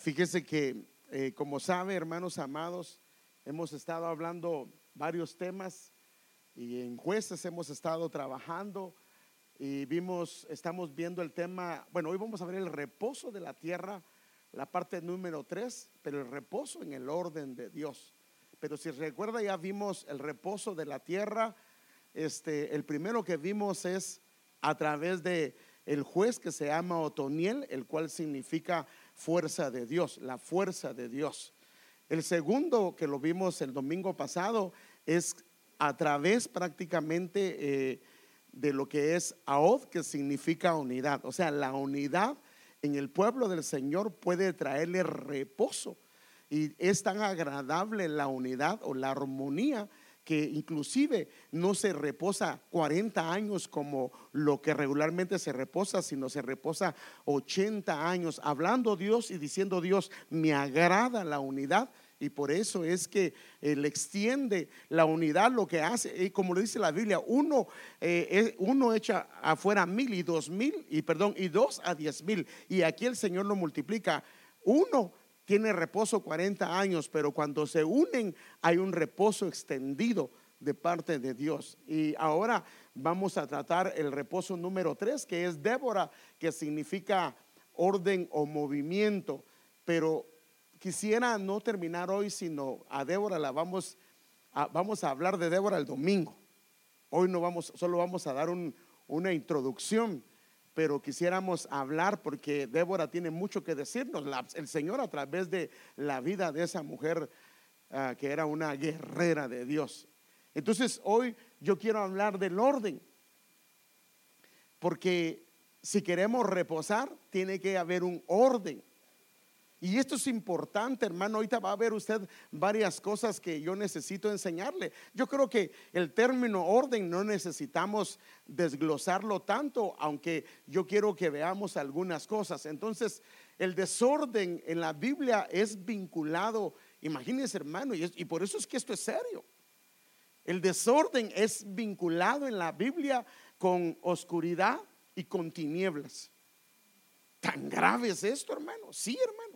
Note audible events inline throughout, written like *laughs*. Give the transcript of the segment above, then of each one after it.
Fíjese que, eh, como sabe, hermanos amados, hemos estado hablando varios temas y en jueces hemos estado trabajando y vimos, estamos viendo el tema, bueno, hoy vamos a ver el reposo de la tierra, la parte número tres, pero el reposo en el orden de Dios. Pero si recuerda, ya vimos el reposo de la tierra. Este, el primero que vimos es a través de el juez que se llama Otoniel, el cual significa fuerza de Dios, la fuerza de Dios. El segundo que lo vimos el domingo pasado es a través prácticamente eh, de lo que es Aod, que significa unidad. O sea, la unidad en el pueblo del Señor puede traerle reposo. Y es tan agradable la unidad o la armonía que inclusive no se reposa 40 años como lo que regularmente se reposa, sino se reposa 80 años, hablando Dios y diciendo Dios, me agrada la unidad. Y por eso es que él extiende la unidad, lo que hace, y como le dice la Biblia, uno, eh, uno echa afuera mil y dos mil, y perdón, y dos a diez mil. Y aquí el Señor lo multiplica. Uno tiene reposo 40 años, pero cuando se unen hay un reposo extendido de parte de Dios. Y ahora vamos a tratar el reposo número 3, que es Débora, que significa orden o movimiento. Pero quisiera no terminar hoy, sino a Débora la vamos a, vamos a hablar de Débora el domingo. Hoy no vamos, solo vamos a dar una introducción pero quisiéramos hablar porque Débora tiene mucho que decirnos. el Señor a través de la vida de esa mujer ah, que era una guerrera de Dios. Entonces hoy yo quiero hablar del orden, porque si queremos reposar, tiene que haber un orden. Y esto es importante, hermano. Ahorita va a ver usted varias cosas que yo necesito enseñarle. Yo creo que el término orden no necesitamos desglosarlo tanto, aunque yo quiero que veamos algunas cosas. Entonces, el desorden en la Biblia es vinculado, imagínense, hermano, y, y por eso es que esto es serio. El desorden es vinculado en la Biblia con oscuridad y con tinieblas. ¿Tan grave es esto, hermano? Sí, hermano.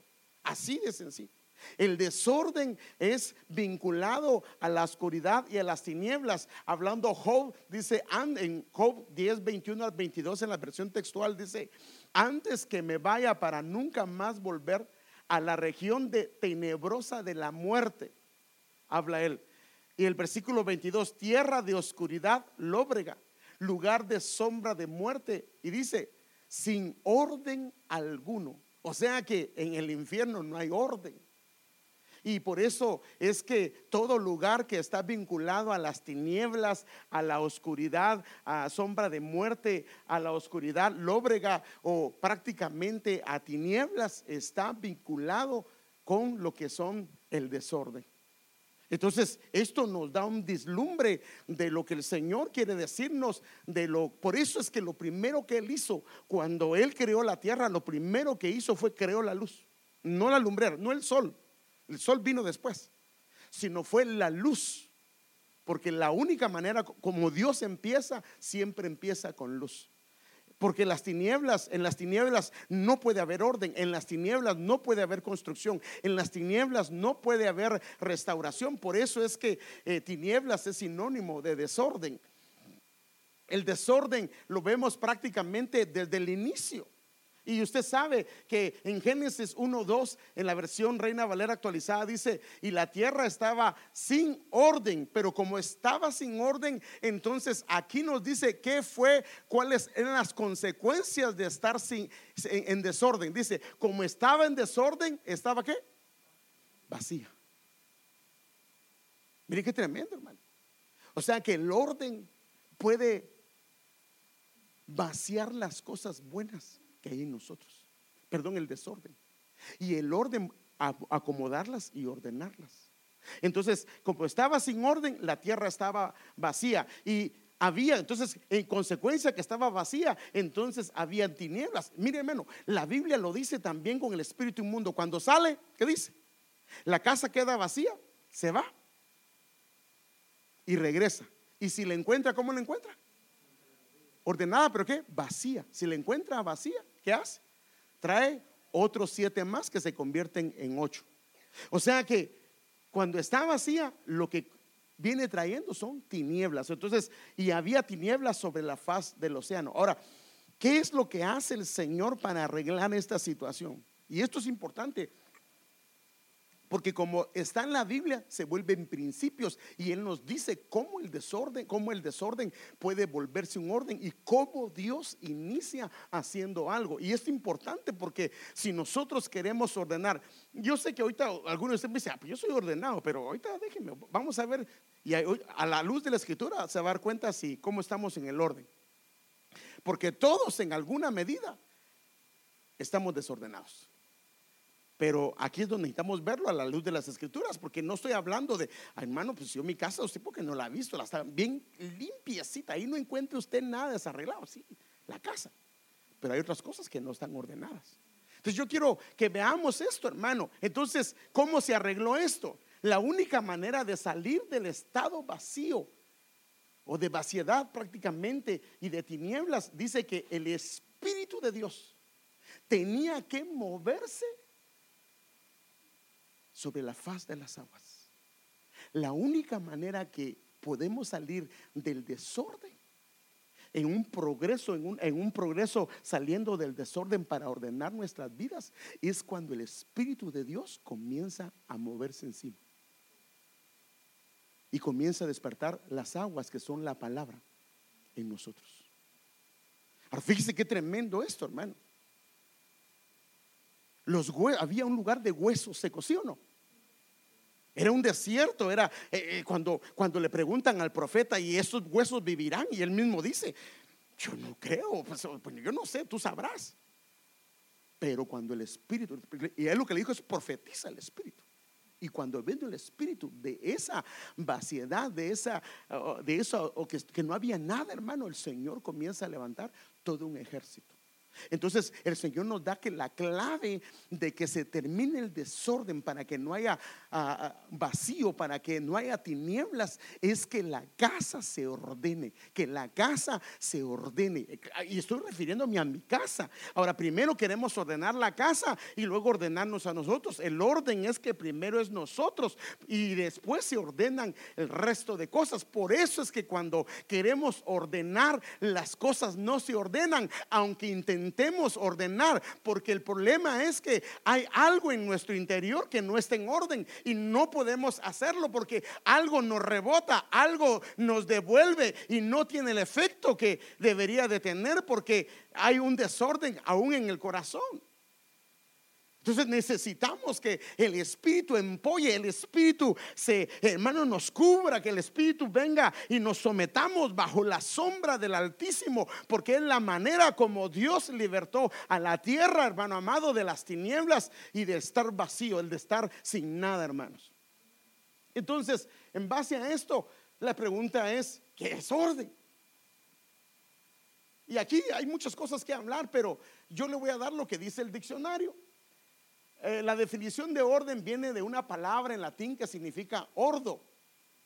Así de sencillo. El desorden es vinculado a la oscuridad y a las tinieblas. Hablando Job, dice, en Job 10, 21 al 22 en la versión textual, dice, antes que me vaya para nunca más volver a la región de tenebrosa de la muerte, habla él. Y el versículo 22, tierra de oscuridad, lóbrega, lugar de sombra de muerte. Y dice, sin orden alguno o sea que en el infierno no hay orden. Y por eso es que todo lugar que está vinculado a las tinieblas, a la oscuridad, a sombra de muerte, a la oscuridad lóbrega o prácticamente a tinieblas, está vinculado con lo que son el desorden. Entonces, esto nos da un dislumbre de lo que el Señor quiere decirnos, de lo por eso es que lo primero que él hizo cuando él creó la tierra, lo primero que hizo fue creó la luz, no la lumbrera, no el sol. El sol vino después, sino fue la luz. Porque la única manera como Dios empieza, siempre empieza con luz. Porque las tinieblas, en las tinieblas no puede haber orden, en las tinieblas no puede haber construcción, en las tinieblas no puede haber restauración. Por eso es que eh, tinieblas es sinónimo de desorden. El desorden lo vemos prácticamente desde el inicio. Y usted sabe que en Génesis 1.2, en la versión Reina Valera actualizada, dice, y la tierra estaba sin orden, pero como estaba sin orden, entonces aquí nos dice qué fue, cuáles eran las consecuencias de estar sin, en, desorden. Dice, como estaba en desorden, estaba qué? Vacía. Mire qué tremendo, hermano. O sea que el orden puede vaciar las cosas buenas que hay en nosotros. Perdón, el desorden. Y el orden, acomodarlas y ordenarlas. Entonces, como estaba sin orden, la tierra estaba vacía. Y había, entonces, en consecuencia que estaba vacía, entonces había tinieblas. Mire, hermano, la Biblia lo dice también con el espíritu inmundo. Cuando sale, ¿qué dice? La casa queda vacía, se va y regresa. Y si la encuentra, ¿cómo la encuentra? Ordenada, pero ¿qué? Vacía. Si la encuentra vacía, ¿qué hace? Trae otros siete más que se convierten en ocho. O sea que cuando está vacía, lo que viene trayendo son tinieblas. Entonces, y había tinieblas sobre la faz del océano. Ahora, ¿qué es lo que hace el Señor para arreglar esta situación? Y esto es importante porque como está en la Biblia, se vuelven principios y Él nos dice cómo el desorden, cómo el desorden puede volverse un orden y cómo Dios inicia haciendo algo. Y es importante porque si nosotros queremos ordenar, yo sé que ahorita algunos de ustedes me dicen, ah, pues yo soy ordenado, pero ahorita déjenme, vamos a ver, y a la luz de la escritura se va a dar cuenta si cómo estamos en el orden. Porque todos en alguna medida estamos desordenados. Pero aquí es donde necesitamos verlo a la luz de las escrituras, porque no estoy hablando de, hermano, pues yo mi casa, usted porque no la ha visto, la está bien limpiecita, ahí no encuentre usted nada desarreglado, sí, la casa. Pero hay otras cosas que no están ordenadas. Entonces yo quiero que veamos esto, hermano. Entonces, ¿cómo se arregló esto? La única manera de salir del estado vacío o de vaciedad prácticamente y de tinieblas, dice que el Espíritu de Dios tenía que moverse sobre la faz de las aguas. La única manera que podemos salir del desorden en un progreso, en un, en un, progreso saliendo del desorden para ordenar nuestras vidas, es cuando el Espíritu de Dios comienza a moverse encima. Y comienza a despertar las aguas que son la palabra en nosotros. Ahora fíjese qué tremendo esto, hermano. Los había un lugar de huesos secos, ¿sí o no? Era un desierto, era eh, eh, cuando, cuando le preguntan al profeta y esos huesos vivirán y él mismo dice, yo no creo, pues, pues, yo no sé, tú sabrás. Pero cuando el Espíritu, y él lo que le dijo es profetiza el Espíritu. Y cuando viene el Espíritu de esa vaciedad, de esa, de eso, o que no había nada, hermano, el Señor comienza a levantar todo un ejército. Entonces el Señor nos da que la clave de que se termine el desorden para que no haya ah, vacío, para que no haya tinieblas, es que la casa se ordene, que la casa se ordene. Y estoy refiriéndome a mi casa. Ahora, primero queremos ordenar la casa y luego ordenarnos a nosotros. El orden es que primero es nosotros y después se ordenan el resto de cosas. Por eso es que cuando queremos ordenar, las cosas no se ordenan, aunque intentemos intentemos ordenar, porque el problema es que hay algo en nuestro interior que no está en orden y no podemos hacerlo porque algo nos rebota, algo nos devuelve y no tiene el efecto que debería de tener porque hay un desorden aún en el corazón. Entonces necesitamos que el Espíritu empolle, el Espíritu se, hermano, nos cubra, que el Espíritu venga y nos sometamos bajo la sombra del Altísimo, porque es la manera como Dios libertó a la tierra, hermano amado, de las tinieblas y de estar vacío, el de estar sin nada, hermanos. Entonces, en base a esto, la pregunta es, ¿qué es orden? Y aquí hay muchas cosas que hablar, pero yo le voy a dar lo que dice el diccionario. Eh, la definición de orden viene de una palabra en latín que significa ordo,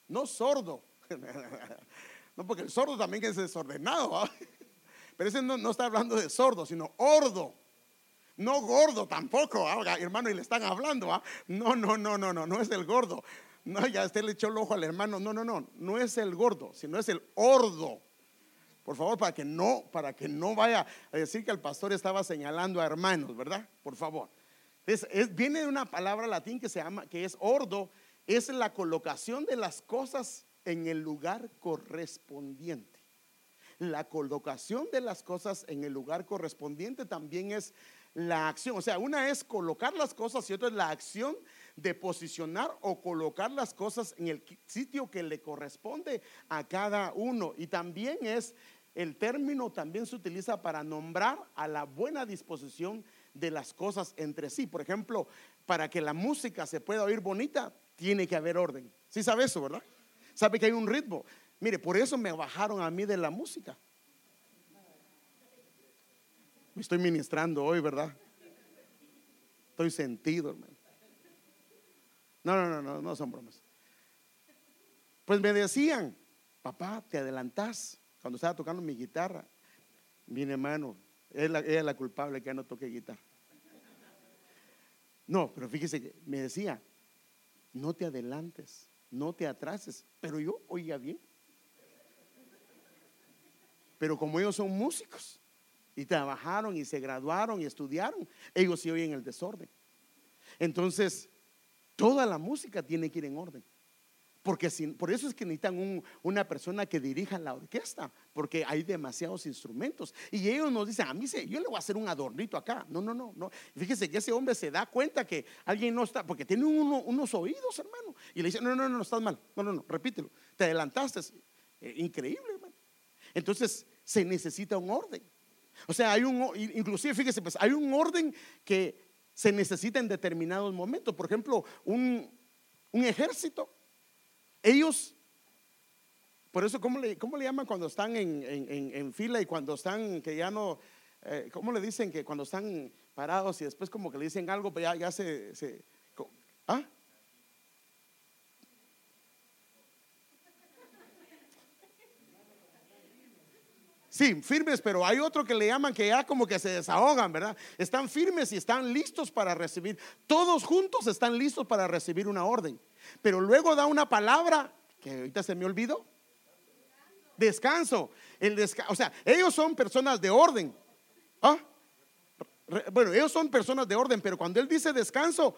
no sordo. *laughs* no, porque el sordo también es desordenado. *laughs* Pero ese no, está hablando de sordo, sino ordo. No gordo tampoco, hermano, y le están hablando. No, no, no, no, no, no es el gordo. No, ya usted le echó el ojo al hermano. No, no, no, no es el gordo, sino es el ordo. Por favor, para que no, para que no vaya a decir que el pastor estaba señalando a hermanos, ¿verdad? Por favor viene de una palabra latín que se llama, que es ordo, es la colocación de las cosas en el lugar correspondiente. La colocación de las cosas en el lugar correspondiente también es la acción. O sea, una es colocar las cosas y otra es la acción de posicionar o colocar las cosas en el sitio que le corresponde a cada uno. Y también es, el término también se utiliza para nombrar a la buena disposición de las cosas entre sí. Por ejemplo, para que la música se pueda oír bonita, tiene que haber orden. ¿Sí sabe eso, verdad? Sabe que hay un ritmo. Mire, por eso me bajaron a mí de la música. Me estoy ministrando hoy, ¿verdad? Estoy sentido, hermano. No, no, no, no, no son bromas. Pues me decían, papá, te adelantás cuando estaba tocando mi guitarra. Mi hermano, ella es la culpable que ya no toque guitarra. No, pero fíjese que me decía, no te adelantes, no te atrases. Pero yo oía bien. Pero como ellos son músicos y trabajaron y se graduaron y estudiaron, ellos sí oyen el desorden. Entonces, toda la música tiene que ir en orden. Porque por eso es que necesitan una persona que dirija la orquesta, porque hay demasiados instrumentos. Y ellos nos dicen, a mí se, yo le voy a hacer un adornito acá. No, no, no, no. Fíjese que ese hombre se da cuenta que alguien no está, porque tiene unos oídos, hermano. Y le dice, no, no, no, no, estás mal. No, no, no, repítelo. Te adelantaste. Eh, increíble, hermano. Entonces, se necesita un orden. O sea, hay un, inclusive, fíjese, pues hay un orden que se necesita en determinados momentos. Por ejemplo, un, un ejército ellos, por eso, ¿cómo le, cómo le llaman cuando están en, fila y cuando están, que ya no, eh, ¿cómo le dicen que cuando están parados y después como que le dicen algo, pues ya, ya se, se ¿ah? Sí, firmes, pero hay otro que le llaman que ya como que se desahogan, ¿verdad? Están firmes y están listos para recibir. Todos juntos están listos para recibir una orden. Pero luego da una palabra que ahorita se me olvidó. Descanso. El o sea, ellos son personas de orden. ¿Ah? Bueno, ellos son personas de orden, pero cuando él dice descanso,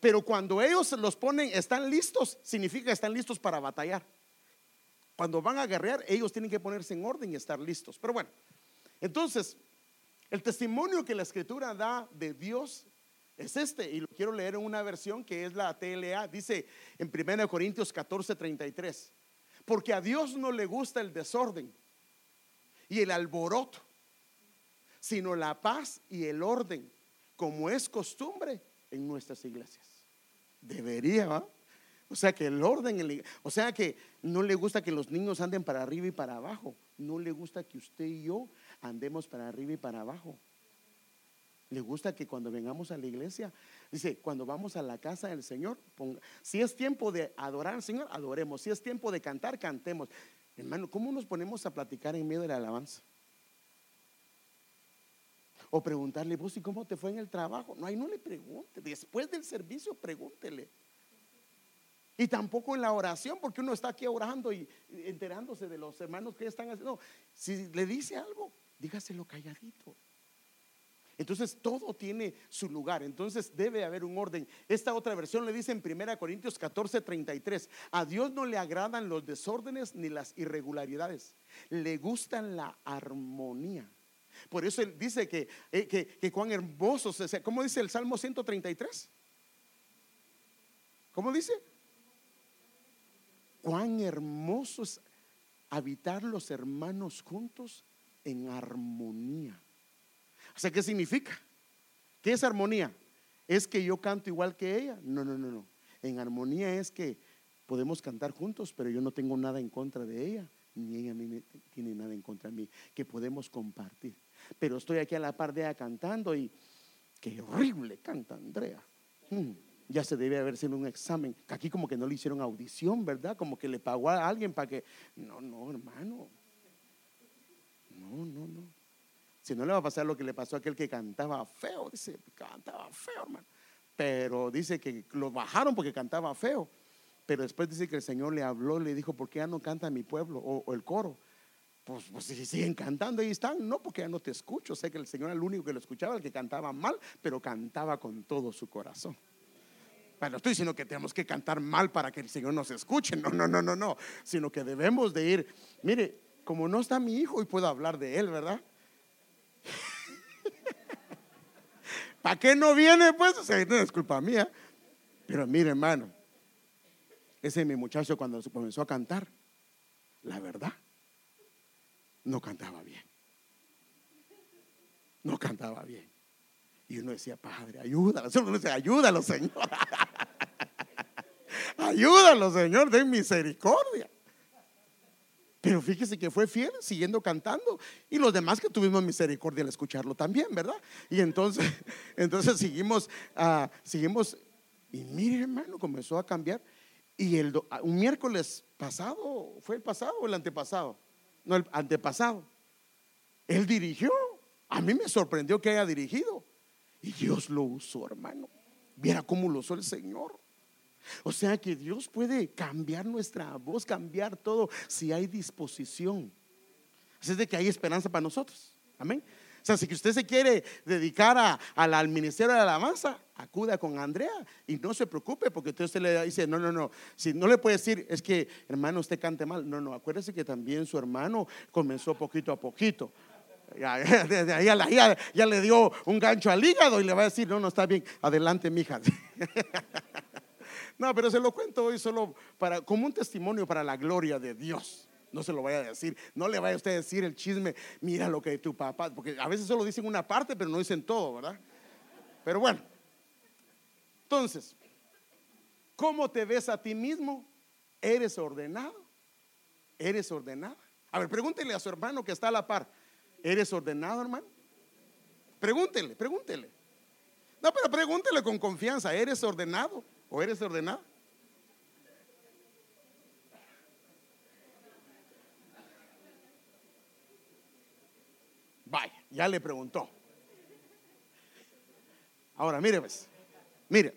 pero cuando ellos los ponen, están listos, significa que están listos para batallar. Cuando van a guerrear, ellos tienen que ponerse en orden y estar listos. Pero bueno, entonces, el testimonio que la escritura da de Dios es este, y lo quiero leer en una versión que es la TLA. Dice en 1 Corintios 14, 33. Porque a Dios no le gusta el desorden y el alboroto, sino la paz y el orden, como es costumbre en nuestras iglesias. Debería, ¿va? O sea que el orden, o sea que no le gusta que los niños anden para arriba y para abajo. No le gusta que usted y yo andemos para arriba y para abajo. Le gusta que cuando vengamos a la iglesia, dice, cuando vamos a la casa del Señor, si es tiempo de adorar al Señor, adoremos. Si es tiempo de cantar, cantemos. Hermano, ¿cómo nos ponemos a platicar en medio de la alabanza? O preguntarle, vos, ¿y cómo te fue en el trabajo? No, ahí no le pregunte. Después del servicio, pregúntele. Y tampoco en la oración, porque uno está aquí orando y enterándose de los hermanos que están haciendo. si le dice algo, dígaselo calladito. Entonces todo tiene su lugar, entonces debe haber un orden. Esta otra versión le dice en 1 Corintios 14, 33, a Dios no le agradan los desórdenes ni las irregularidades, le gustan la armonía. Por eso él dice que, eh, que, cuán hermosos, o ¿cómo dice el Salmo 133? ¿Cómo dice? Cuán hermoso es habitar los hermanos juntos en armonía. O ¿qué significa? ¿Qué es armonía? ¿Es que yo canto igual que ella? No, no, no, no. En armonía es que podemos cantar juntos, pero yo no tengo nada en contra de ella, ni ella tiene nada en contra de mí, que podemos compartir. Pero estoy aquí a la par de ella cantando y qué horrible canta Andrea. Hmm, ya se debe haber sido un examen. Aquí como que no le hicieron audición, ¿verdad? Como que le pagó a alguien para que... No, no, hermano. No, no, no. Si no le va a pasar lo que le pasó a aquel que cantaba feo, dice, cantaba feo, hermano. Pero dice que lo bajaron porque cantaba feo. Pero después dice que el Señor le habló, le dijo, ¿por qué ya no canta mi pueblo o, el coro? Pues, pues, si siguen cantando, ahí están. No, porque ya no te escucho. Sé que el Señor era el único que lo escuchaba, el que cantaba mal, pero cantaba con todo su corazón. Bueno, estoy diciendo que tenemos que cantar mal para que el Señor nos escuche. No, no, no, no, no. Sino que debemos de ir. Mire, como no está mi hijo y puedo hablar de él, ¿verdad? *laughs* ¿Para qué no viene? Pues, o no es culpa mía. Pero mire, hermano, ese es mi muchacho cuando comenzó a cantar, la verdad, no cantaba bien. No cantaba bien. Y uno decía, Padre, ayúdalo. Uno decía, ayúdalo, Señor. *laughs* ayúdalo, Señor, den misericordia. Pero fíjese que fue fiel, siguiendo cantando. Y los demás que tuvimos misericordia al escucharlo también, ¿verdad? Y entonces, *laughs* entonces seguimos, uh, seguimos. Y mire, hermano, comenzó a cambiar. Y el, ah, un miércoles pasado, ¿fue el pasado o el antepasado? No, el antepasado. Él dirigió. A mí me sorprendió que haya dirigido. Y Dios lo usó, hermano. Viera cómo lo usó el Señor. O sea que Dios puede cambiar nuestra voz, cambiar todo si hay disposición. Así es de que hay esperanza para nosotros. Amén. O sea, si usted se quiere dedicar a, al ministerio de alabanza, acuda con Andrea y no se preocupe porque usted le dice, no, no, no, si no le puede decir, es que hermano, usted cante mal. No, no, acuérdese que también su hermano comenzó poquito a poquito. Ya, *laughs* ya, ya, le dio un gancho al hígado y le va a decir, no, no está bien, adelante, mija. *laughs* No, pero se lo cuento hoy solo para, como un testimonio para la gloria de Dios. No se lo vaya a decir, no le vaya a usted a decir el chisme, mira lo que tu papá, porque a veces solo dicen una parte, pero no dicen todo, ¿verdad? Pero bueno, entonces, ¿cómo te ves a ti mismo? ¿Eres ordenado? ¿Eres ordenado? A ver, pregúntele a su hermano que está a la par, ¿eres ordenado, hermano? Pregúntele, pregúntele. No, pero pregúntele con confianza, ¿eres ordenado o eres ordenado? Vaya, ya le preguntó. Ahora, mire, pues, mire.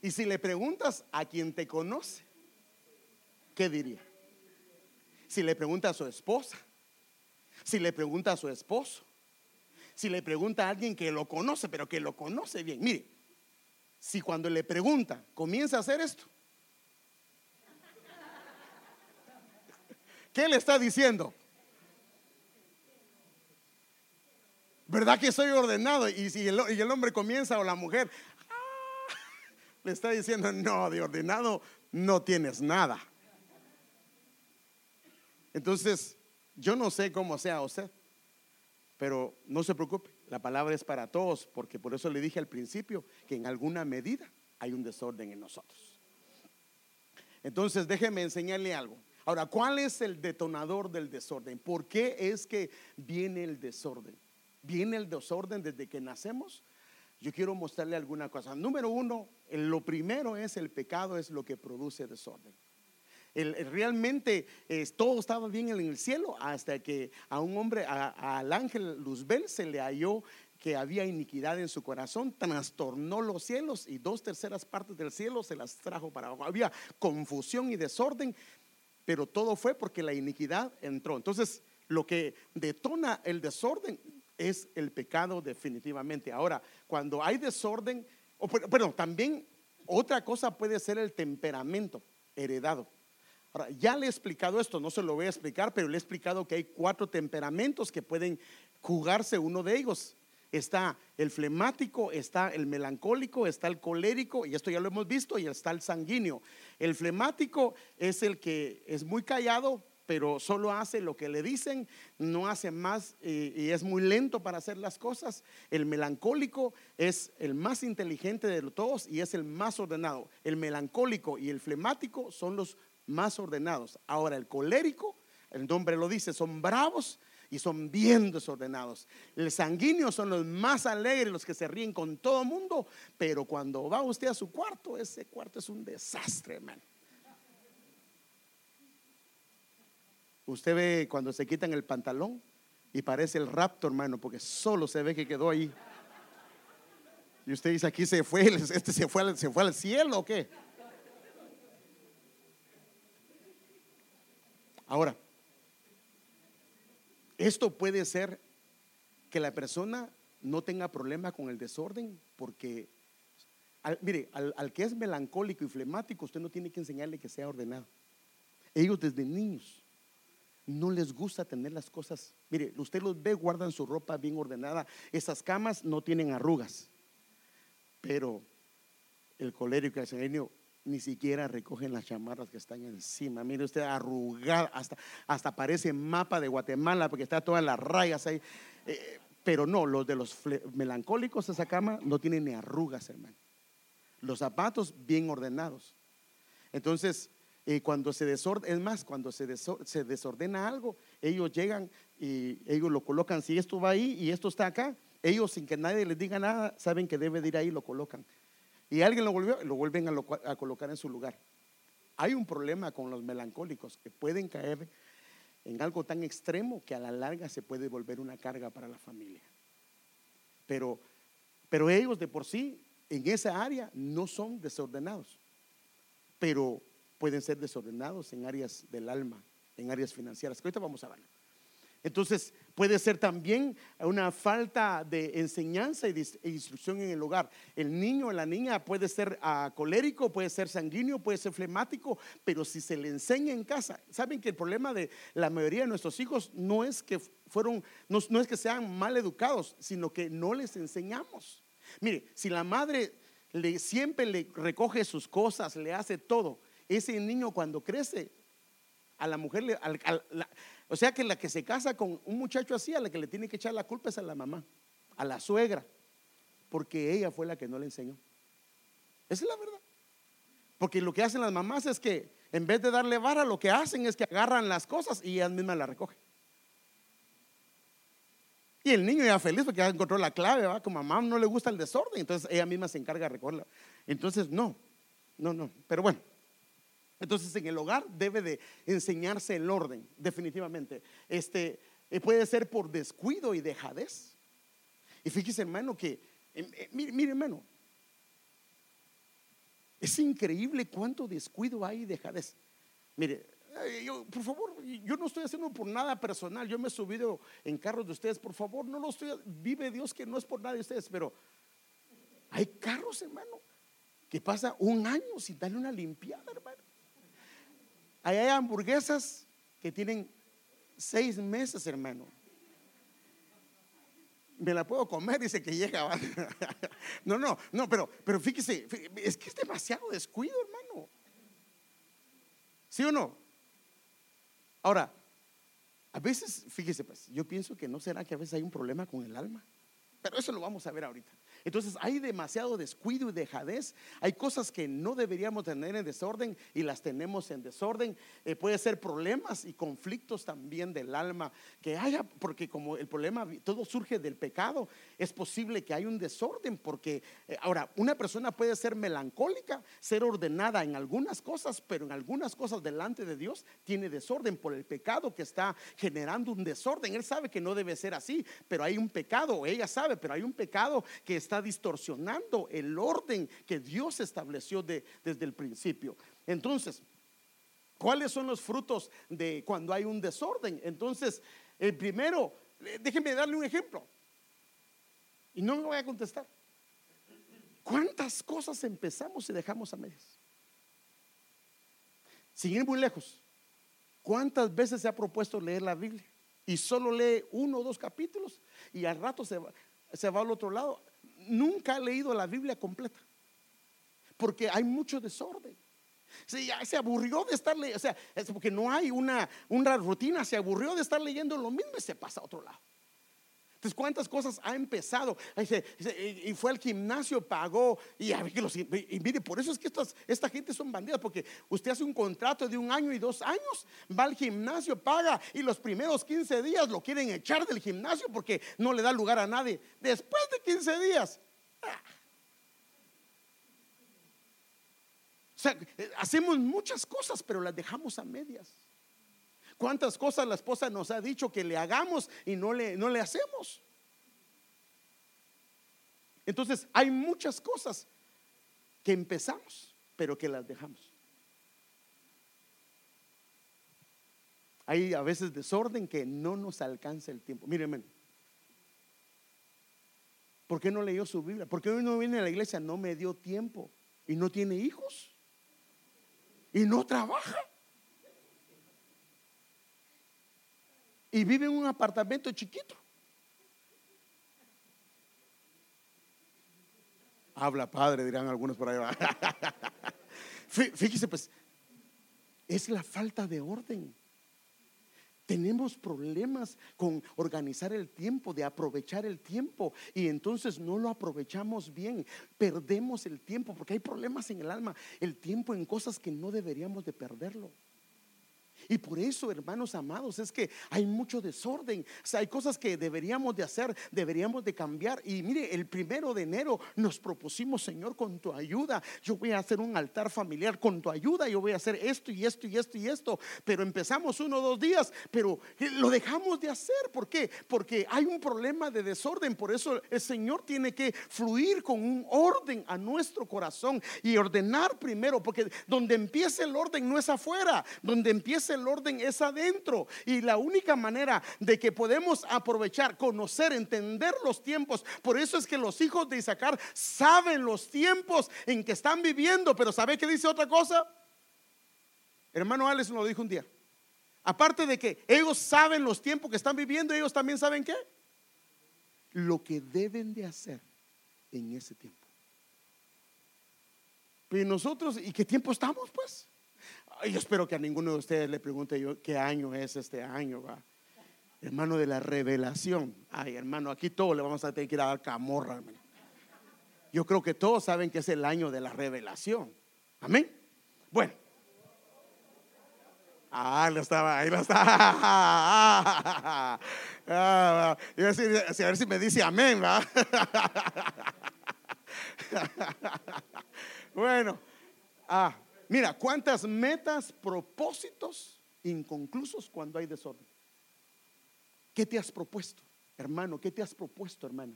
Y si le preguntas a quien te conoce, ¿qué diría? Si le pregunta a su esposa, si le pregunta a su esposo, si le pregunta a alguien que lo conoce, pero que lo conoce bien. Mire, si cuando le pregunta comienza a hacer esto, ¿qué le está diciendo? ¿Verdad que soy ordenado? Y si el, hombre comienza o la mujer ah, le está diciendo, no, de ordenado no tienes nada. Entonces, yo no sé cómo sea usted, pero no se preocupe, la palabra es para todos, porque por eso le dije al principio que en alguna medida hay un desorden en nosotros. Entonces, déjeme enseñarle algo. Ahora, ¿cuál es el detonador del desorden? ¿Por qué es que viene el desorden? viene el desorden desde que nacemos, yo quiero mostrarle alguna cosa. Número uno, lo primero es el pecado, es lo que produce desorden. Realmente todo estaba bien en el cielo hasta que a un hombre, al ángel Luzbel, se le halló que había iniquidad en su corazón, trastornó los cielos y dos terceras partes del cielo se las trajo para abajo. Había confusión y desorden, pero todo fue porque la iniquidad entró. Entonces, lo que detona el desorden es el pecado definitivamente. Ahora, cuando hay desorden, pero también otra cosa puede ser el temperamento heredado. Ya le he explicado esto, no se lo voy a explicar, pero le he explicado que hay cuatro temperamentos que pueden jugarse uno de ellos. Está el flemático, está el melancólico, está el colérico, y esto ya lo hemos visto, y está el sanguíneo. El flemático es el que es muy callado, pero solo hace lo que le dicen, no hace más y, es muy lento para hacer las cosas. El melancólico es el más inteligente de todos y es el más ordenado. El melancólico y el flemático son los más ordenados. Ahora el colérico, el nombre lo dice, son bravos y son bien desordenados. El sanguíneo son los más alegres, los que se ríen con todo mundo, pero cuando va usted a su cuarto, ese cuarto es un desastre, hermano. Usted ve cuando se quitan el pantalón y parece el rapto, hermano, porque solo se ve que quedó ahí. Y usted dice, aquí se fue, *laughs* este se fue, se fue al cielo o qué. Ahora, esto puede ser que la persona no tenga problema con el desorden, porque, mire, al, al, que es melancólico y flemático, usted no tiene que enseñarle que sea ordenado. Ellos desde niños no les gusta tener las cosas. Mire, usted los ve, guardan su ropa bien ordenada. Esas camas no tienen arrugas. Pero el colérico y el serenio ni siquiera recogen las chamarras que están encima. Mire usted arrugada, hasta, hasta parece mapa de Guatemala porque está todas las rayas ahí. Eh, pero no, los de los melancólicos, esa cama no tienen ni arrugas, hermano. Los zapatos bien ordenados. Entonces, y cuando se desordena, es más, cuando se, se desordena algo, ellos llegan y ellos lo colocan. Si esto va ahí y esto está acá, ellos sin que nadie les diga nada, saben que debe de ir ahí y lo colocan. Y alguien lo volvió, lo vuelven a, colocar en su lugar. Hay un problema con los melancólicos que pueden caer en algo tan extremo que a la larga se puede volver una carga para la familia. pero, pero ellos de por sí en esa área no son desordenados, pero pueden ser desordenados en áreas del alma, en áreas financieras, que ahorita vamos a ver. Entonces puede ser también una falta de enseñanza y e instrucción en el hogar. El niño o la niña puede ser ah, colérico, puede ser sanguíneo, puede ser flemático, pero si se le enseña en casa, saben que el problema de la mayoría de nuestros hijos no es que fueron, no, no es que sean mal educados, sino que no les enseñamos. Mire, si la madre le, siempre le recoge sus cosas, le hace todo, ese niño cuando crece, a la mujer, le, o sea que la que se casa con un muchacho así, a la que le tiene que echar la culpa es a la mamá, a la suegra, porque ella fue la que no le enseñó. Esa es la verdad. Porque lo que hacen las mamás es que en vez de darle vara, lo que hacen es que agarran las cosas y ellas mismas las recogen. Y el niño ya feliz porque ya encontró la clave, ¿va? Como a mamá no le gusta el desorden, entonces ella misma se encarga de recogerla. Entonces, no, no, no. Pero bueno, entonces en el hogar debe de enseñarse el orden, definitivamente. Este eh, puede ser por descuido y dejadez. Y fíjese, hermano, que em, eh, mire, hermano, es increíble cuánto descuido hay y dejadez. Mire, yo, por favor, yo no estoy haciendo por nada personal. Yo me he subido en carros de ustedes, por favor, no lo estoy. Vive Dios que no es por nada de ustedes, pero hay carros, hermano, que pasa un año sin darle una limpiada, hermano. Ahí hay hamburguesas que tienen seis meses, hermano. Me la puedo comer, dice que llega. *laughs* No, no, no, pero, pero fíjese, es que es demasiado descuido, hermano. ¿Sí o no? Ahora, a veces, fíjese, pues, yo pienso que no será que a veces hay un problema con el alma. Pero eso lo vamos a ver ahorita. Entonces hay demasiado descuido y dejadez. Hay cosas que no deberíamos tener en desorden y las tenemos en desorden. Eh, puede ser problemas y conflictos también del alma que haya, porque como el problema todo surge del pecado, es posible que haya un desorden. Porque eh, ahora, una persona puede ser melancólica, ser ordenada en algunas cosas, pero en algunas cosas delante de Dios tiene desorden por el pecado que está generando un desorden. Él sabe que no debe ser así, pero hay un pecado, ella sabe, pero hay un pecado que está distorsionando el orden que Dios estableció desde el principio. Entonces, ¿cuáles son los frutos de cuando hay un desorden? Entonces, el primero, eh, déjenme darle un ejemplo. Y no me voy a contestar. ¿Cuántas cosas empezamos y dejamos a medias? Sin ir muy lejos, ¿cuántas veces se ha propuesto leer la Biblia? Y solo lee uno o dos capítulos y al rato se va, se va al otro lado nunca ha leído la Biblia completa. Porque hay mucho desorden. se aburrió de estar leyendo, o sea, porque no hay una, una rutina, se aburrió de estar leyendo lo mismo y se pasa a otro lado. Entonces, ¿cuántas cosas ha empezado? Y fue al gimnasio, pagó, y, y mire, por eso es que esta gente son bandidas, porque usted hace un contrato de un año y dos años, va al gimnasio, paga, y los primeros 15 días lo quieren echar del gimnasio porque no le da lugar a nadie. Después de 15 días, ah. o sea, hacemos muchas cosas, pero las dejamos a medias. ¿Cuántas cosas la esposa nos ha dicho que le hagamos y no le, no le hacemos? Entonces, hay muchas cosas que empezamos, pero que las dejamos. Hay a veces desorden que no nos alcanza el tiempo. Mírenme, ¿por qué no leyó su Biblia? ¿Por qué hoy no viene a la iglesia? No me dio tiempo y no tiene hijos y no trabaja. Y vive en un apartamento chiquito. Habla padre, dirán algunos por ahí. *laughs* Fíjese, pues, es la falta de orden. Tenemos problemas con organizar el tiempo, de aprovechar el tiempo y entonces no lo aprovechamos bien. Perdemos el tiempo porque hay problemas en el alma, el tiempo en cosas que no deberíamos de perderlo. Y por eso, hermanos amados, es que hay mucho desorden. O sea, hay cosas que deberíamos de hacer, deberíamos de cambiar. Y mire, el primero de enero nos propusimos, Señor, con tu ayuda, yo voy a hacer un altar familiar, con tu ayuda yo voy a hacer esto y esto y esto y esto. Pero empezamos uno o dos días, pero lo dejamos de hacer. ¿Por qué? Porque hay un problema de desorden. Por eso el Señor tiene que fluir con un orden a nuestro corazón y ordenar primero, porque donde empieza el orden no es afuera, donde empieza el orden es adentro. Y la única manera de que podemos aprovechar, conocer, entender los tiempos, por eso es que los hijos de Isaacar saben los tiempos en que están viviendo, pero ¿sabe qué dice otra cosa? Hermano Alex lo dijo un día. Aparte de que ellos saben los tiempos que están viviendo, ellos también saben qué? Lo que deben de hacer en ese tiempo. Pero nosotros, ¿y qué tiempo estamos pues? Yo espero que a ninguno de ustedes le pregunte yo qué año es este año, va. Hermano de la revelación. Ay, hermano, aquí todos le vamos a tener que ir a dar camorra, Yo creo que todos saben que es el año de la revelación. Amén. Bueno. Ah, lo estaba, ahí lo estaba. *laughs* Ah, a, ver si me dice amén, va. *laughs* bueno, ah, mira, cuántas metas, propósitos inconclusos cuando hay desorden. ¿Qué te has propuesto, hermano? ¿Qué te has propuesto, hermana?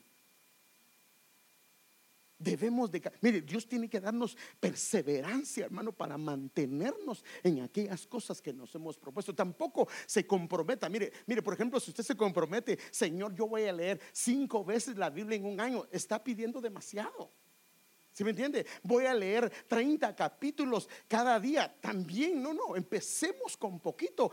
Debemos de... Mire, Dios tiene que darnos perseverancia, hermano, para mantenernos en aquellas cosas que nos hemos propuesto. Tampoco se comprometa. Mire, mire, por ejemplo, si usted se compromete, Señor, yo voy a leer cinco veces la Biblia en un año, está pidiendo demasiado. ¿Sí me entiende? Voy a leer 30 capítulos cada día. También, no, no, empecemos con poquito.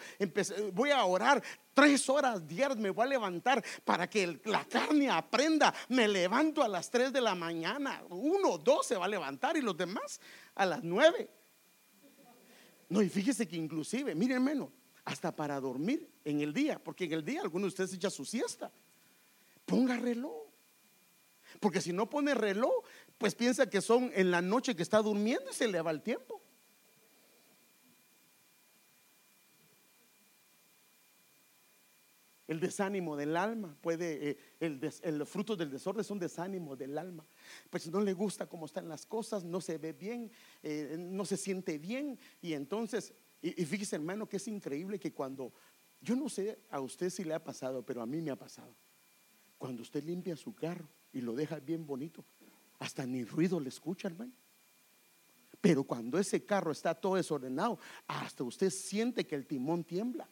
voy a orar tres horas diarias, me voy a levantar para que la carne aprenda. Me levanto a las 3 de la mañana. Uno, dos se va a levantar y los demás a las 9. No, y fíjese que inclusive, miren menos, hasta para dormir en el día, porque en el día algunos de ustedes echan su siesta. Ponga reloj. Porque si no pone reloj, pues piensa que son en la noche que está durmiendo y se le va el tiempo. El desánimo del alma puede, eh, los frutos del desorden son desánimo del alma. Pues no le gusta cómo están las cosas, no se ve bien, eh, no se siente bien. Y entonces, y, y fíjese hermano que es increíble que cuando, yo no sé a usted si le ha pasado, pero a mí me ha pasado. Cuando usted limpia su carro y lo deja bien bonito, hasta ni ruido le escucha, hermano. Pero cuando ese carro está todo desordenado, hasta usted siente que el timón tiembla.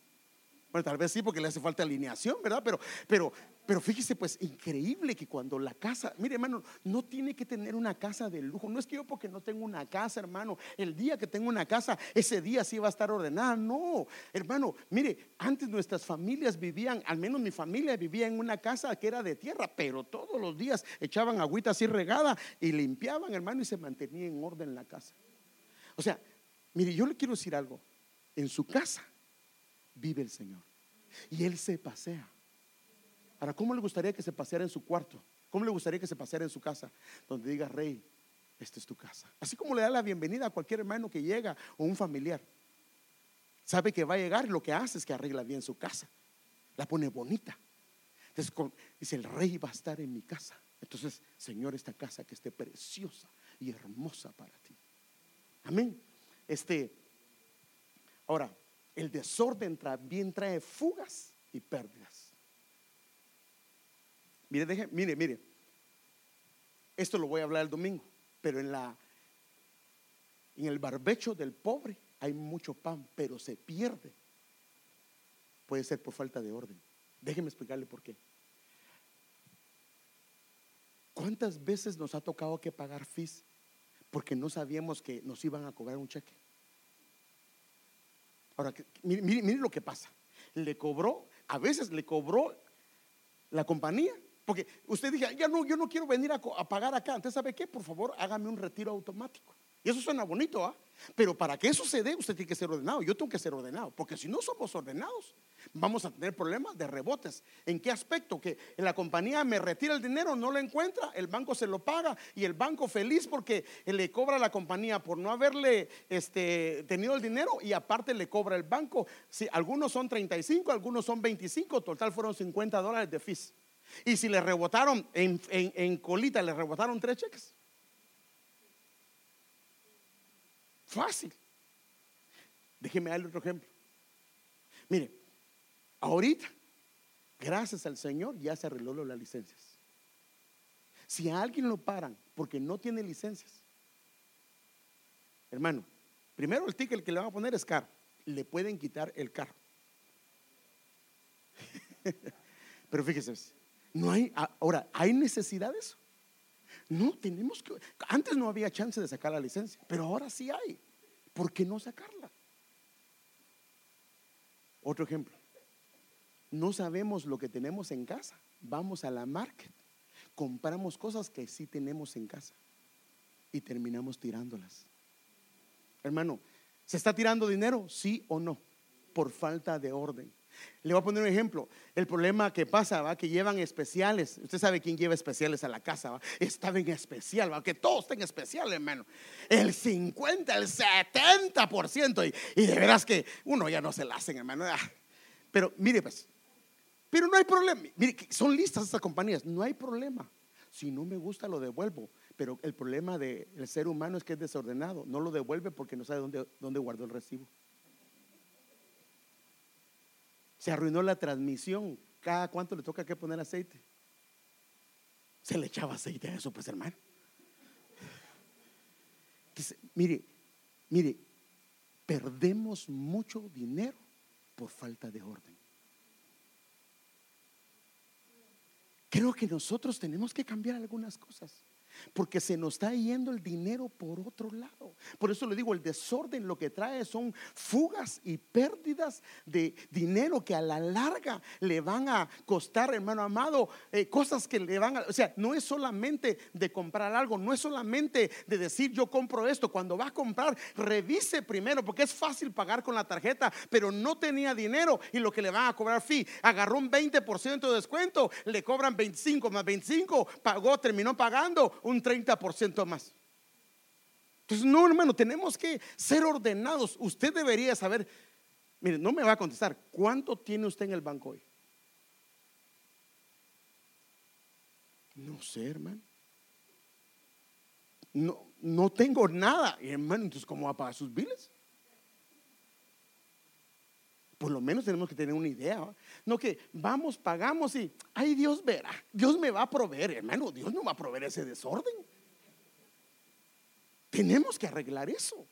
Bueno, tal vez sí porque le hace falta alineación, ¿verdad? Pero, pero, pero fíjese, pues increíble que cuando la casa, mire hermano, no tiene que tener una casa de lujo. No es que yo porque no tengo una casa, hermano, el día que tengo una casa, ese día sí va a estar ordenada. No, hermano, mire, antes nuestras familias vivían, al menos mi familia vivía en una casa que era de tierra, pero todos los días echaban agüita así regada y limpiaban, hermano, y se mantenía en orden la casa. O sea, mire, yo le quiero decir algo. En su casa vive el Señor y Él se pasea. Ahora, ¿cómo le gustaría que se paseara en su cuarto? ¿Cómo le gustaría que se paseara en su casa? Donde diga, Rey, esta es tu casa. Así como le da la bienvenida a cualquier hermano que llega o un familiar. Sabe que va a llegar y lo que hace es que arregla bien su casa. La pone bonita. Entonces dice, el rey va a estar en mi casa. Entonces, Señor, esta casa que esté preciosa y hermosa para ti. Amén. Este, ahora, el desorden también trae fugas y pérdidas. Mire, mire, mire. Esto lo voy a hablar el domingo, pero en la en el barbecho del pobre hay mucho pan, pero se pierde. Puede ser por falta de orden. Déjeme explicarle por qué. ¿Cuántas veces nos ha tocado que pagar fees porque no sabíamos que nos iban a cobrar un cheque? Ahora, mire, mire lo que pasa. Le cobró, a veces le cobró la compañía porque usted dice, ya no, yo no quiero venir a, pagar acá. Entonces, ¿sabe qué? Por favor, hágame un retiro automático. Y eso suena bonito, ¿ah? Pero para que eso se dé, usted tiene que ser ordenado. Yo tengo que ser ordenado. Porque si no somos ordenados, vamos a tener problemas de rebotes. ¿En qué aspecto? Que la compañía me retira el dinero, no lo encuentra, el banco se lo paga y el banco feliz porque le cobra a la compañía por no haberle este, tenido el dinero y aparte le cobra el banco. Si, algunos son 35, algunos son 25, total fueron 50 dólares de fees. Y si le rebotaron en, colita, le rebotaron tres cheques. Fácil. Déjeme darle otro ejemplo. Mire, ahorita, gracias al Señor, ya se arregló las licencias. Si a alguien lo paran porque no tiene licencias, hermano, primero el ticket que le van a poner es caro. Le pueden quitar el carro. *laughs* Pero fíjese, no hay, ahora, ¿hay necesidad de eso? No, tenemos que, antes no había chance de sacar la licencia, pero ahora sí hay. ¿Por qué no sacarla? Otro ejemplo. No sabemos lo que tenemos en casa. Vamos a la market, compramos cosas que sí tenemos en casa y terminamos tirándolas. Hermano, ¿se está tirando dinero? Sí o no, por falta de orden. Le voy a poner un ejemplo. El problema que pasa, va, que llevan especiales. Usted sabe quién lleva especiales a la casa, va. Estaba en especial, va, que todos estén especial, hermano. El 50, el 70%. Y, y de veras que uno ya no se la hacen, hermano. Ah. Pero mire, pues, pero no hay problema. Mire, son listas estas compañías. No hay problema. Si no me gusta, lo devuelvo. Pero el problema del ser humano es que es desordenado. No lo devuelve porque no sabe dónde, dónde guardó el recibo. Se arruinó la transmisión. ¿Cada cuánto le toca que poner aceite? Se le echaba aceite a eso, pues hermano. mire, mire, perdemos mucho dinero por falta de orden. Creo que nosotros tenemos que cambiar algunas cosas. Porque se nos está yendo el dinero por otro lado. Por eso le digo, el desorden lo que trae son fugas y pérdidas de dinero que a la larga le van a costar, hermano amado, eh, cosas que le van a... O sea, no es solamente de comprar algo, no es solamente de decir yo compro esto. Cuando va a comprar, revise primero, porque es fácil pagar con la tarjeta, pero no tenía dinero y lo que le van a cobrar fee, agarró un 20% de descuento, le cobran 25 más 25, pagó, terminó pagando un 30% más. Entonces, no, hermano, tenemos que ser ordenados. Usted debería saber, mire, no me va a contestar, ¿cuánto tiene usted en el banco hoy? No sé, hermano. No, no tengo nada, hermano, entonces, ¿cómo va a pagar sus biles? Por lo menos tenemos que tener una idea. No que vamos, pagamos y, ay, Dios verá, Dios me va a proveer, hermano, Dios no va a proveer ese desorden. Tenemos que arreglar eso.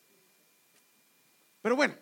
Pero bueno,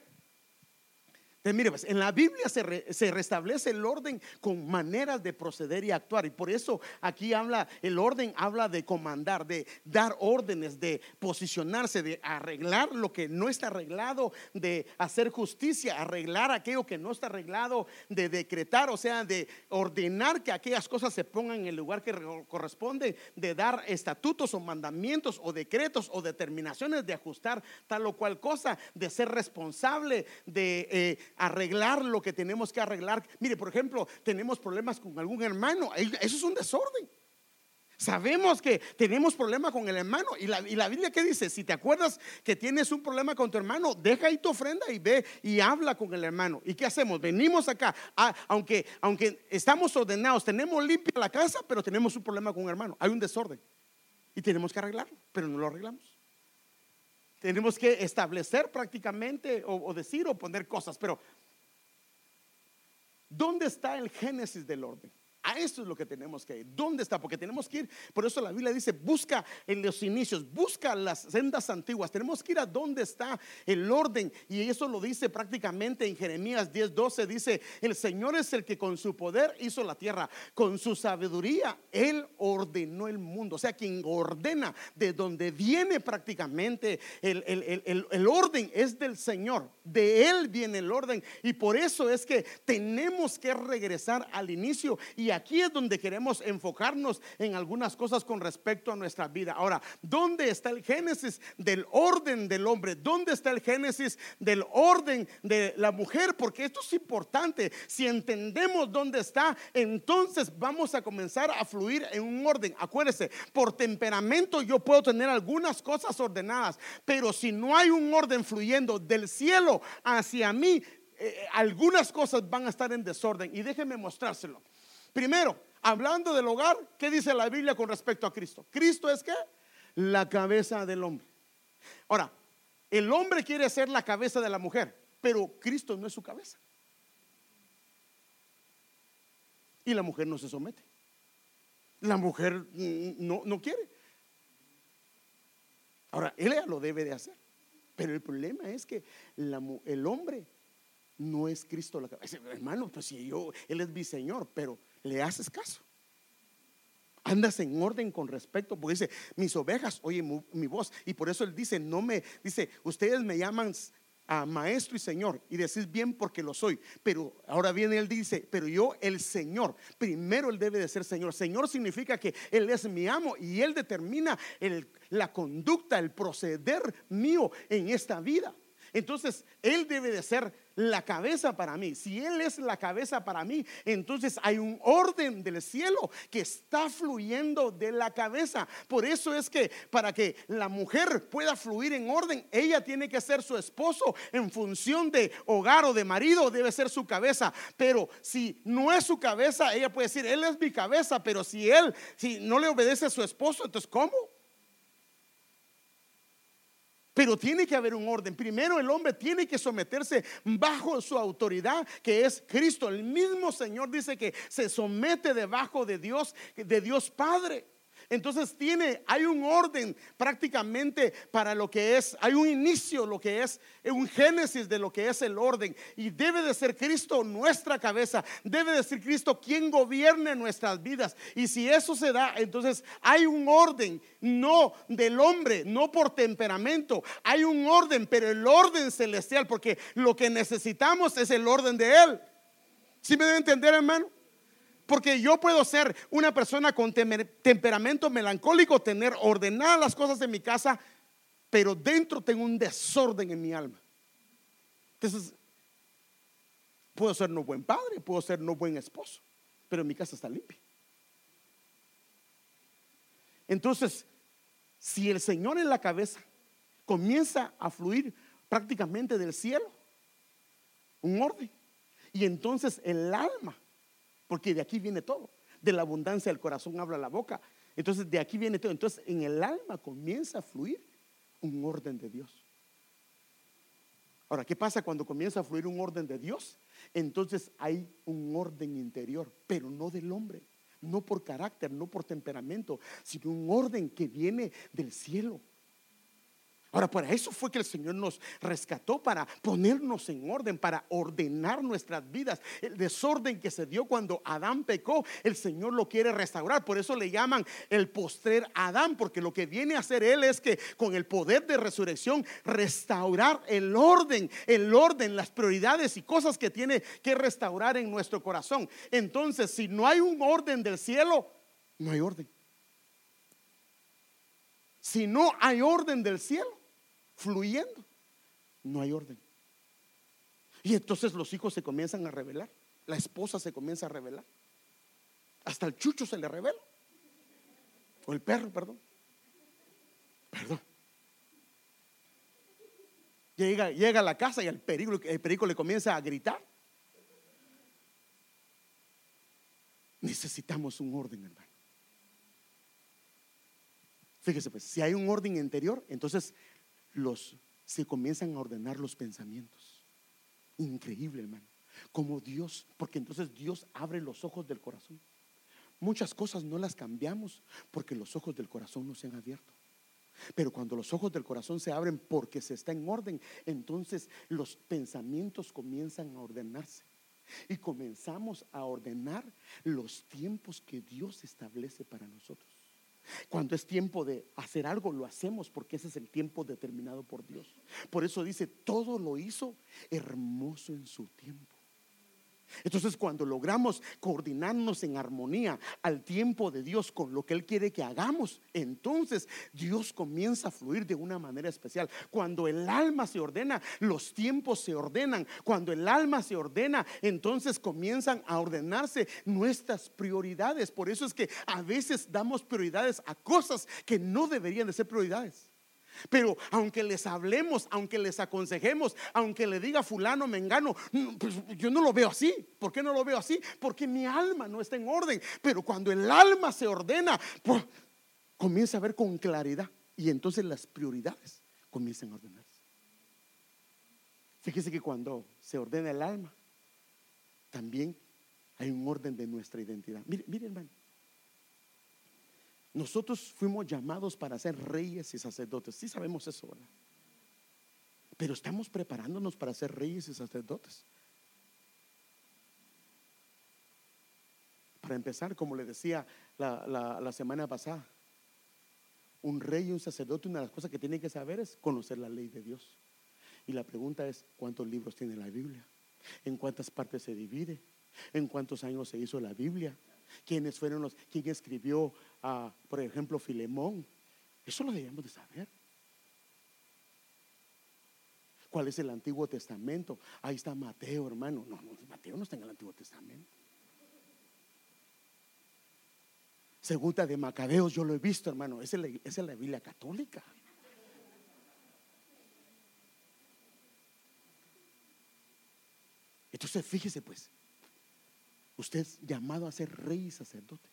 mire, pues, en la Biblia se, se, restablece el orden con maneras de proceder y actuar. Y por eso aquí habla, el orden habla de comandar, de dar órdenes, de posicionarse, de arreglar lo que no está arreglado, de hacer justicia, arreglar aquello que no está arreglado, de decretar, o sea, de ordenar que aquellas cosas se pongan en el lugar que corresponde, de dar estatutos o mandamientos o decretos o determinaciones de ajustar tal o cual cosa, de ser responsable, de... Eh, arreglar lo que tenemos que arreglar. Mire, por ejemplo, tenemos problemas con algún hermano, eso es un desorden. Sabemos que tenemos problema con el hermano. Y la, y la, Biblia que dice, si te acuerdas que tienes un problema con tu hermano, deja ahí tu ofrenda y ve y habla con el hermano. ¿Y qué hacemos? Venimos acá, ah, aunque, aunque estamos ordenados, tenemos limpia la casa, pero tenemos un problema con el hermano. Hay un desorden. Y tenemos que arreglarlo, pero no lo arreglamos. Tenemos que establecer prácticamente o, decir o poner cosas, pero ¿dónde está el génesis del orden? A eso es lo que tenemos que ir. ¿Dónde está? Porque tenemos que ir. Por eso la Biblia dice, busca en los inicios, busca las sendas antiguas. Tenemos que ir a dónde está el orden. Y eso lo dice prácticamente en Jeremías 10:12. Dice, el Señor es el que con su poder hizo la tierra. Con su sabiduría, Él ordenó el mundo. O sea, quien ordena de donde viene prácticamente el, el orden es del Señor. De Él viene el orden. Y por eso es que tenemos que regresar al inicio y aquí es donde queremos enfocarnos en algunas cosas con respecto a nuestra vida. Ahora, ¿dónde está el génesis del orden del hombre? ¿Dónde está el génesis del orden de la mujer? Porque esto es importante. Si entendemos dónde está, entonces vamos a comenzar a fluir en un orden. Acuérdese, por temperamento yo puedo tener algunas cosas ordenadas, pero si no hay un orden fluyendo del cielo hacia mí, eh, algunas cosas van a estar en desorden. Y déjenme mostrárselo. Primero, hablando del hogar, ¿qué dice la Biblia con respecto a Cristo? Cristo es que la cabeza del hombre. Ahora, el hombre quiere ser la cabeza de la mujer, pero Cristo no es su cabeza. Y la mujer no se somete. La mujer mm, no, no quiere. Ahora, él lo debe de hacer. Pero el problema es que el hombre no es Cristo la cabeza. Hermano, pues si yo, Él es mi Señor, pero le haces caso. Andas en orden con respecto, porque dice, mis ovejas oyen mi, voz. Y por eso Él dice, no me, dice, ustedes me llaman a maestro y Señor y decís bien porque lo soy. Pero ahora viene Él dice, pero yo el Señor, primero Él debe de ser Señor. Señor significa que Él es mi amo y Él determina la conducta, el proceder mío en esta vida. Entonces, Él debe de ser la cabeza para mí. Si Él es la cabeza para mí, entonces hay un orden del cielo que está fluyendo de la cabeza. Por eso es que para que la mujer pueda fluir en orden, ella tiene que ser su esposo en función de hogar o de marido, debe ser su cabeza. Pero si no es su cabeza, ella puede decir, Él es mi cabeza, pero si Él, si no le obedece a su esposo, entonces ¿cómo? Pero tiene que haber un orden. Primero el hombre tiene que someterse bajo su autoridad, que es Cristo. El mismo Señor dice que se somete debajo de Dios, de Dios Padre. Entonces tiene, hay un orden prácticamente para lo que es, hay un inicio, lo que es un génesis de lo que es el orden. Y debe de ser Cristo nuestra cabeza, debe de ser Cristo quien gobierne nuestras vidas. Y si eso se da, entonces hay un orden, no del hombre, no por temperamento, hay un orden, pero el orden celestial, porque lo que necesitamos es el orden de Él. ¿Sí me debe entender, hermano? Porque yo puedo ser una persona con temperamento melancólico, tener ordenadas las cosas en mi casa, pero dentro tengo un desorden en mi alma. Entonces, puedo ser no buen padre, puedo ser no buen esposo, pero mi casa está limpia. Entonces, si el Señor en la cabeza comienza a fluir prácticamente del cielo, un orden, y entonces el alma porque de aquí viene todo. De la abundancia del corazón habla la boca. Entonces de aquí viene todo. Entonces en el alma comienza a fluir un orden de Dios. Ahora, ¿qué pasa cuando comienza a fluir un orden de Dios? Entonces hay un orden interior, pero no del hombre, no por carácter, no por temperamento, sino un orden que viene del cielo. Ahora, para eso fue que el Señor nos rescató, para ponernos en orden, para ordenar nuestras vidas. El desorden que se dio cuando Adán pecó, el Señor lo quiere restaurar. Por eso le llaman el postrer Adán, porque lo que viene a hacer Él es que con el poder de resurrección restaurar el orden, el orden, las prioridades y cosas que tiene que restaurar en nuestro corazón. Entonces, si no hay un orden del cielo, no hay orden. Si no hay orden del cielo, fluyendo, no hay orden. Y entonces los hijos se comienzan a revelar, la esposa se comienza a revelar, hasta el chucho se le revela, o el perro, perdón, perdón. Llega, llega a la casa y el perico, el perico le comienza a gritar. Necesitamos un orden, hermano. Fíjese, pues, si hay un orden interior, entonces los, se comienzan a ordenar los pensamientos. Increíble, hermano. Como Dios, porque entonces Dios abre los ojos del corazón. Muchas cosas no las cambiamos porque los ojos del corazón no se han abierto. Pero cuando los ojos del corazón se abren porque se está en orden, entonces los pensamientos comienzan a ordenarse. Y comenzamos a ordenar los tiempos que Dios establece para nosotros. Cuando es tiempo de hacer algo, lo hacemos porque ese es el tiempo determinado por Dios. Por eso dice, todo lo hizo hermoso en su tiempo. Entonces cuando logramos coordinarnos en armonía al tiempo de Dios con lo que Él quiere que hagamos, entonces Dios comienza a fluir de una manera especial. Cuando el alma se ordena, los tiempos se ordenan. Cuando el alma se ordena, entonces comienzan a ordenarse nuestras prioridades. Por eso es que a veces damos prioridades a cosas que no deberían de ser prioridades. Pero aunque les hablemos, aunque les aconsejemos, aunque le diga fulano, mengano, pues yo no lo veo así. ¿Por qué no lo veo así? Porque mi alma no está en orden. Pero cuando el alma se ordena, pues, comienza a ver con claridad. Y entonces las prioridades comienzan a ordenarse. Fíjese que cuando se ordena el alma, también hay un orden de nuestra identidad. Miren, miren hermano. Nosotros fuimos llamados para ser reyes y sacerdotes. Sí sabemos eso, ¿verdad? Pero estamos preparándonos para ser reyes y sacerdotes. Para empezar, como le decía la, semana pasada, un rey y un sacerdote, una de las cosas que tiene que saber es conocer la ley de Dios. Y la pregunta es, ¿cuántos libros tiene la Biblia? ¿En cuántas partes se divide? ¿En cuántos años se hizo la Biblia? Quiénes fueron los, quién escribió, por ejemplo, Filemón. Eso lo debemos de saber. ¿Cuál es el Antiguo Testamento? Ahí está Mateo, hermano. No, no, Mateo no está en el Antiguo Testamento. Segunda de Macabeos, yo lo he visto, hermano. Esa es la, la Biblia católica. Entonces, fíjese pues, Usted es llamado a ser rey y sacerdote,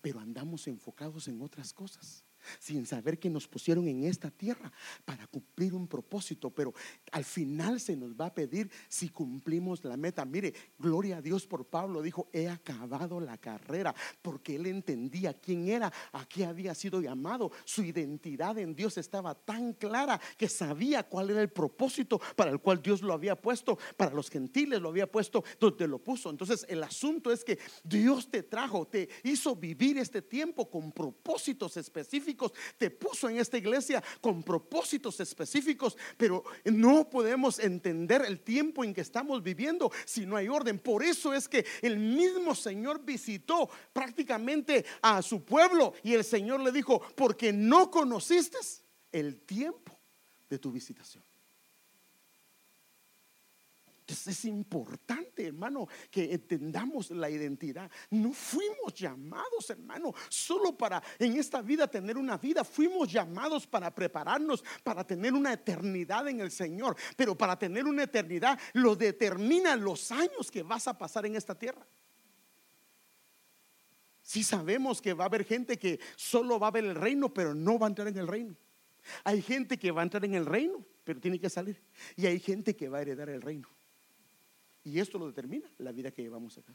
pero andamos enfocados en otras cosas sin saber que nos pusieron en esta tierra para cumplir un propósito, pero al final se nos va a pedir si cumplimos la meta. Mire, gloria a Dios por Pablo, dijo, he acabado la carrera, porque él entendía quién era, a qué había sido llamado, su identidad en Dios estaba tan clara que sabía cuál era el propósito para el cual Dios lo había puesto, para los gentiles lo había puesto donde lo puso. Entonces el asunto es que Dios te trajo, te hizo vivir este tiempo con propósitos específicos te puso en esta iglesia con propósitos específicos, pero no podemos entender el tiempo en que estamos viviendo si no hay orden. Por eso es que el mismo Señor visitó prácticamente a su pueblo y el Señor le dijo, porque no conociste el tiempo de tu visitación. Entonces es importante, hermano, que entendamos la identidad. No fuimos llamados, hermano, solo para en esta vida tener una vida. Fuimos llamados para prepararnos, para tener una eternidad en el Señor. Pero para tener una eternidad lo determinan los años que vas a pasar en esta tierra. Si sabemos que va a haber gente que solo va a ver el reino, pero no va a entrar en el reino. Hay gente que va a entrar en el reino, pero tiene que salir. Y hay gente que va a heredar el reino. Y esto lo determina la vida que llevamos acá.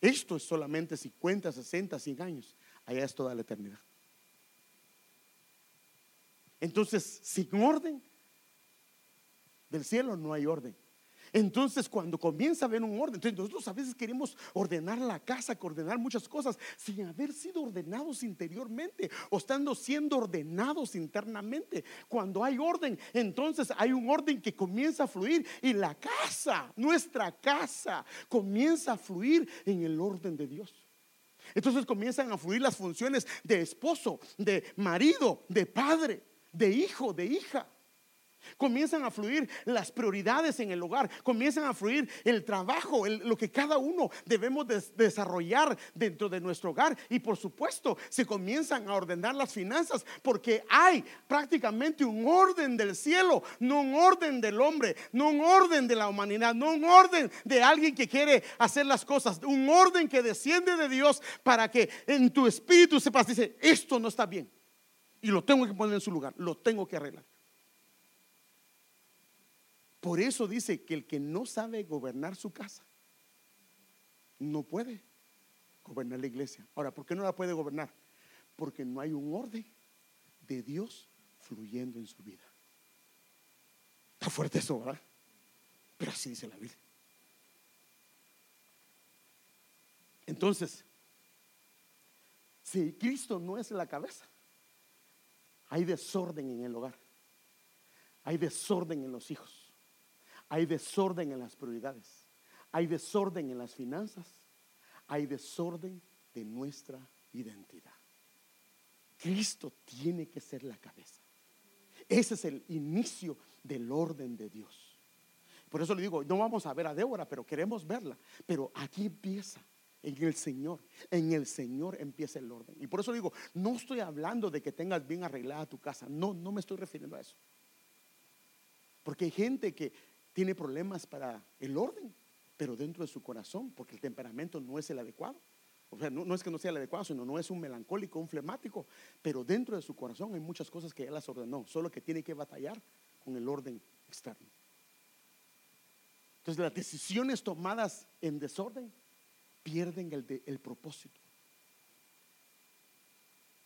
Esto es solamente 50, 60, 100 años. Allá es toda la eternidad. Entonces, sin orden del cielo no hay orden. Entonces, cuando comienza a haber un orden, entonces nosotros a veces queremos ordenar la casa, ordenar muchas cosas sin haber sido ordenados interiormente o estando siendo ordenados internamente. Cuando hay orden, entonces hay un orden que comienza a fluir y la casa, nuestra casa, comienza a fluir en el orden de Dios. Entonces comienzan a fluir las funciones de esposo, de marido, de padre, de hijo, de hija. Comienzan a fluir las prioridades en el hogar, comienzan a fluir el trabajo, lo que cada uno debemos desarrollar dentro de nuestro hogar y por supuesto se comienzan a ordenar las finanzas porque hay prácticamente un orden del cielo, no un orden del hombre, no un orden de la humanidad, no un orden de alguien que quiere hacer las cosas, un orden que desciende de Dios para que en tu espíritu sepas, dice, esto no está bien y lo tengo que poner en su lugar, lo tengo que arreglar. Por eso dice que el que no sabe gobernar su casa, no puede gobernar la iglesia. Ahora, ¿por qué no la puede gobernar? Porque no hay un orden de Dios fluyendo en su vida. Está fuerte eso, ¿verdad? Pero así dice la Biblia. Entonces, si Cristo no es la cabeza, hay desorden en el hogar, hay desorden en los hijos hay desorden en las prioridades, hay desorden en las finanzas, hay desorden de nuestra identidad. Cristo tiene que ser la cabeza. Ese es el inicio del orden de Dios. Por eso le digo, no vamos a ver a Débora, pero queremos verla. Pero aquí empieza, en el Señor. En el Señor empieza el orden. Y por eso digo, no estoy hablando de que tengas bien arreglada tu casa. No, no me estoy refiriendo a eso. Porque hay gente que tiene problemas para el orden, pero dentro de su corazón, porque el temperamento no es el adecuado. O sea, no, es que no sea el adecuado, sino no es un melancólico, un flemático, pero dentro de su corazón hay muchas cosas que Él las ordenó, solo que tiene que batallar con el orden externo. Entonces las decisiones tomadas en desorden pierden el, propósito.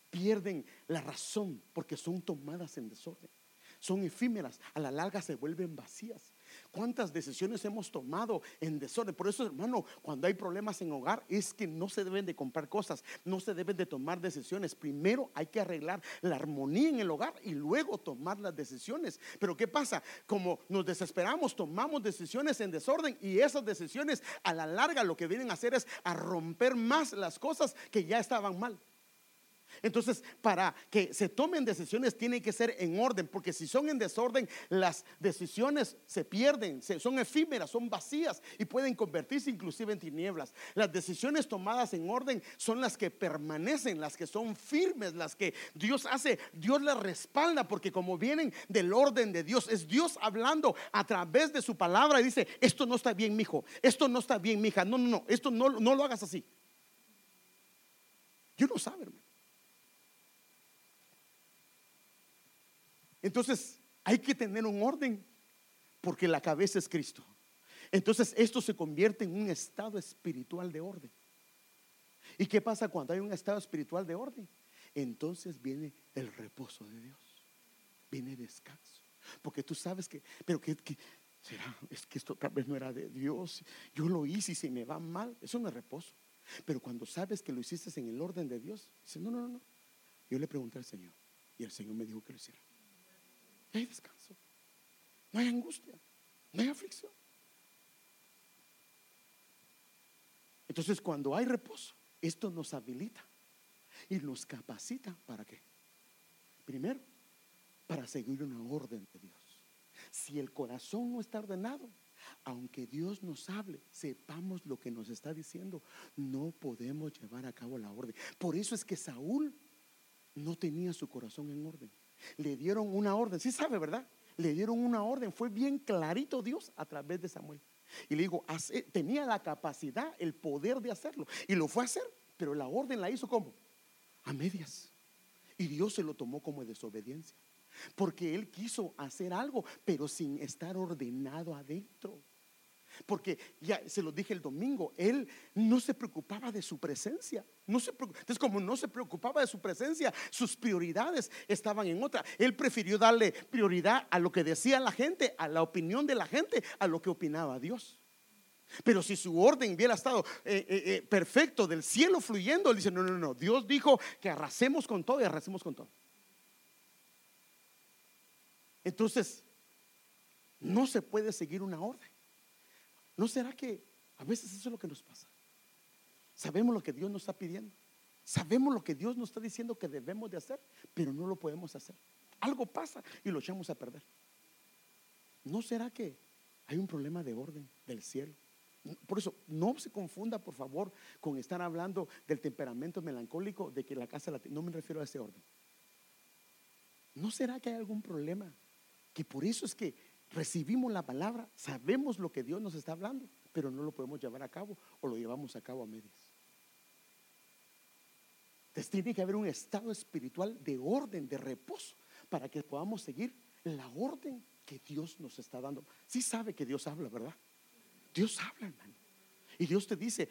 Pierden la razón porque son tomadas en desorden. Son efímeras, a la larga se vuelven vacías. ¿Cuántas decisiones hemos tomado en desorden? Por eso, hermano, cuando hay problemas en hogar, es que no se deben de comprar cosas, no se deben de tomar decisiones. Primero hay que arreglar la armonía en el hogar y luego tomar las decisiones. Pero ¿qué pasa? Como nos desesperamos, tomamos decisiones en desorden y esas decisiones a la larga lo que vienen a hacer es a romper más las cosas que ya estaban mal. Entonces, para que se tomen decisiones tiene que ser en orden, porque si son en desorden, las decisiones se pierden, son efímeras, son vacías y pueden convertirse inclusive en tinieblas. Las decisiones tomadas en orden son las que permanecen, las que son firmes, las que Dios hace, Dios las respalda, porque como vienen del orden de Dios, es Dios hablando a través de su palabra y dice, esto no está bien, mijo, esto no está bien, mija, no, no, no, esto no, no lo hagas así. Yo no sabe, hermano. Entonces, hay que tener un orden, porque la cabeza es Cristo. Entonces, esto se convierte en un estado espiritual de orden. ¿Y qué pasa cuando hay un estado espiritual de orden? Entonces viene el reposo de Dios, viene descanso. Porque tú sabes que, pero que, será, es que esto tal vez no era de Dios. Yo lo hice y si me va mal, eso no es reposo. Pero cuando sabes que lo hiciste en el orden de Dios, dice, no, no, no. Yo le pregunté al Señor y el Señor me dijo que lo hiciera hay descanso, no hay angustia, no hay aflicción. Entonces cuando hay reposo, esto nos habilita y nos capacita para qué? Primero, para seguir una orden de Dios. Si el corazón no está ordenado, aunque Dios nos hable, sepamos lo que nos está diciendo, no podemos llevar a cabo la orden. Por eso es que Saúl no tenía su corazón en orden le dieron una orden. Sí sabe, ¿verdad? Le dieron una orden. Fue bien clarito Dios a través de Samuel. Y le digo, tenía la capacidad, el poder de hacerlo. Y lo fue a hacer, pero la orden la hizo como a medias. Y Dios se lo tomó como desobediencia. Porque él quiso hacer algo, pero sin estar ordenado adentro. Porque ya se lo dije el domingo, él no se preocupaba de su presencia. No se Entonces, como no se preocupaba de su presencia, sus prioridades estaban en otra. Él prefirió darle prioridad a lo que decía la gente, a la opinión de la gente, a lo que opinaba Dios. Pero si su orden hubiera estado eh, eh, eh, perfecto del cielo fluyendo, él dice, no, no, no, Dios dijo que arrasemos con todo y arrasemos con todo. Entonces, no se puede seguir una orden. ¿No será que a veces eso es lo que nos pasa? Sabemos lo que Dios nos está pidiendo. Sabemos lo que Dios nos está diciendo que debemos de hacer, pero no lo podemos hacer. Algo pasa y lo echamos a perder. ¿No será que hay un problema de orden del cielo? Por eso, no se confunda, por favor, con estar hablando del temperamento melancólico, de que la casa la no me refiero a ese orden. ¿No será que hay algún problema? Que por eso es que recibimos la palabra, sabemos lo que Dios nos está hablando, pero no lo podemos llevar a cabo o lo llevamos a cabo a medias. Entonces tiene que haber un estado espiritual de orden, de reposo, para que podamos seguir la orden que Dios nos está dando. Sí sabe que Dios habla, ¿verdad? Dios habla, hermano. Y Dios te dice,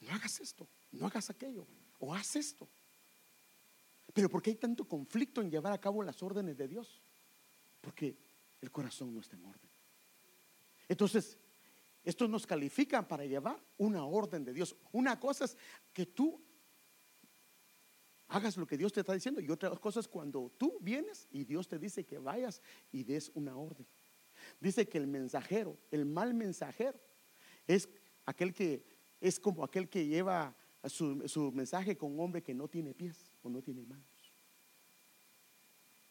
no hagas esto, no hagas aquello, o haz esto. Pero ¿por qué hay tanto conflicto en llevar a cabo las órdenes de Dios? Porque el corazón no está en orden. Entonces, esto nos califica para llevar una orden de Dios. Una cosa es que tú hagas lo que Dios te está diciendo y otra cosa es cuando tú vienes y Dios te dice que vayas y des una orden. dice que el mensajero, el mal mensajero, es aquel que es como aquel que lleva su, su mensaje con un hombre que no tiene pies o no tiene manos.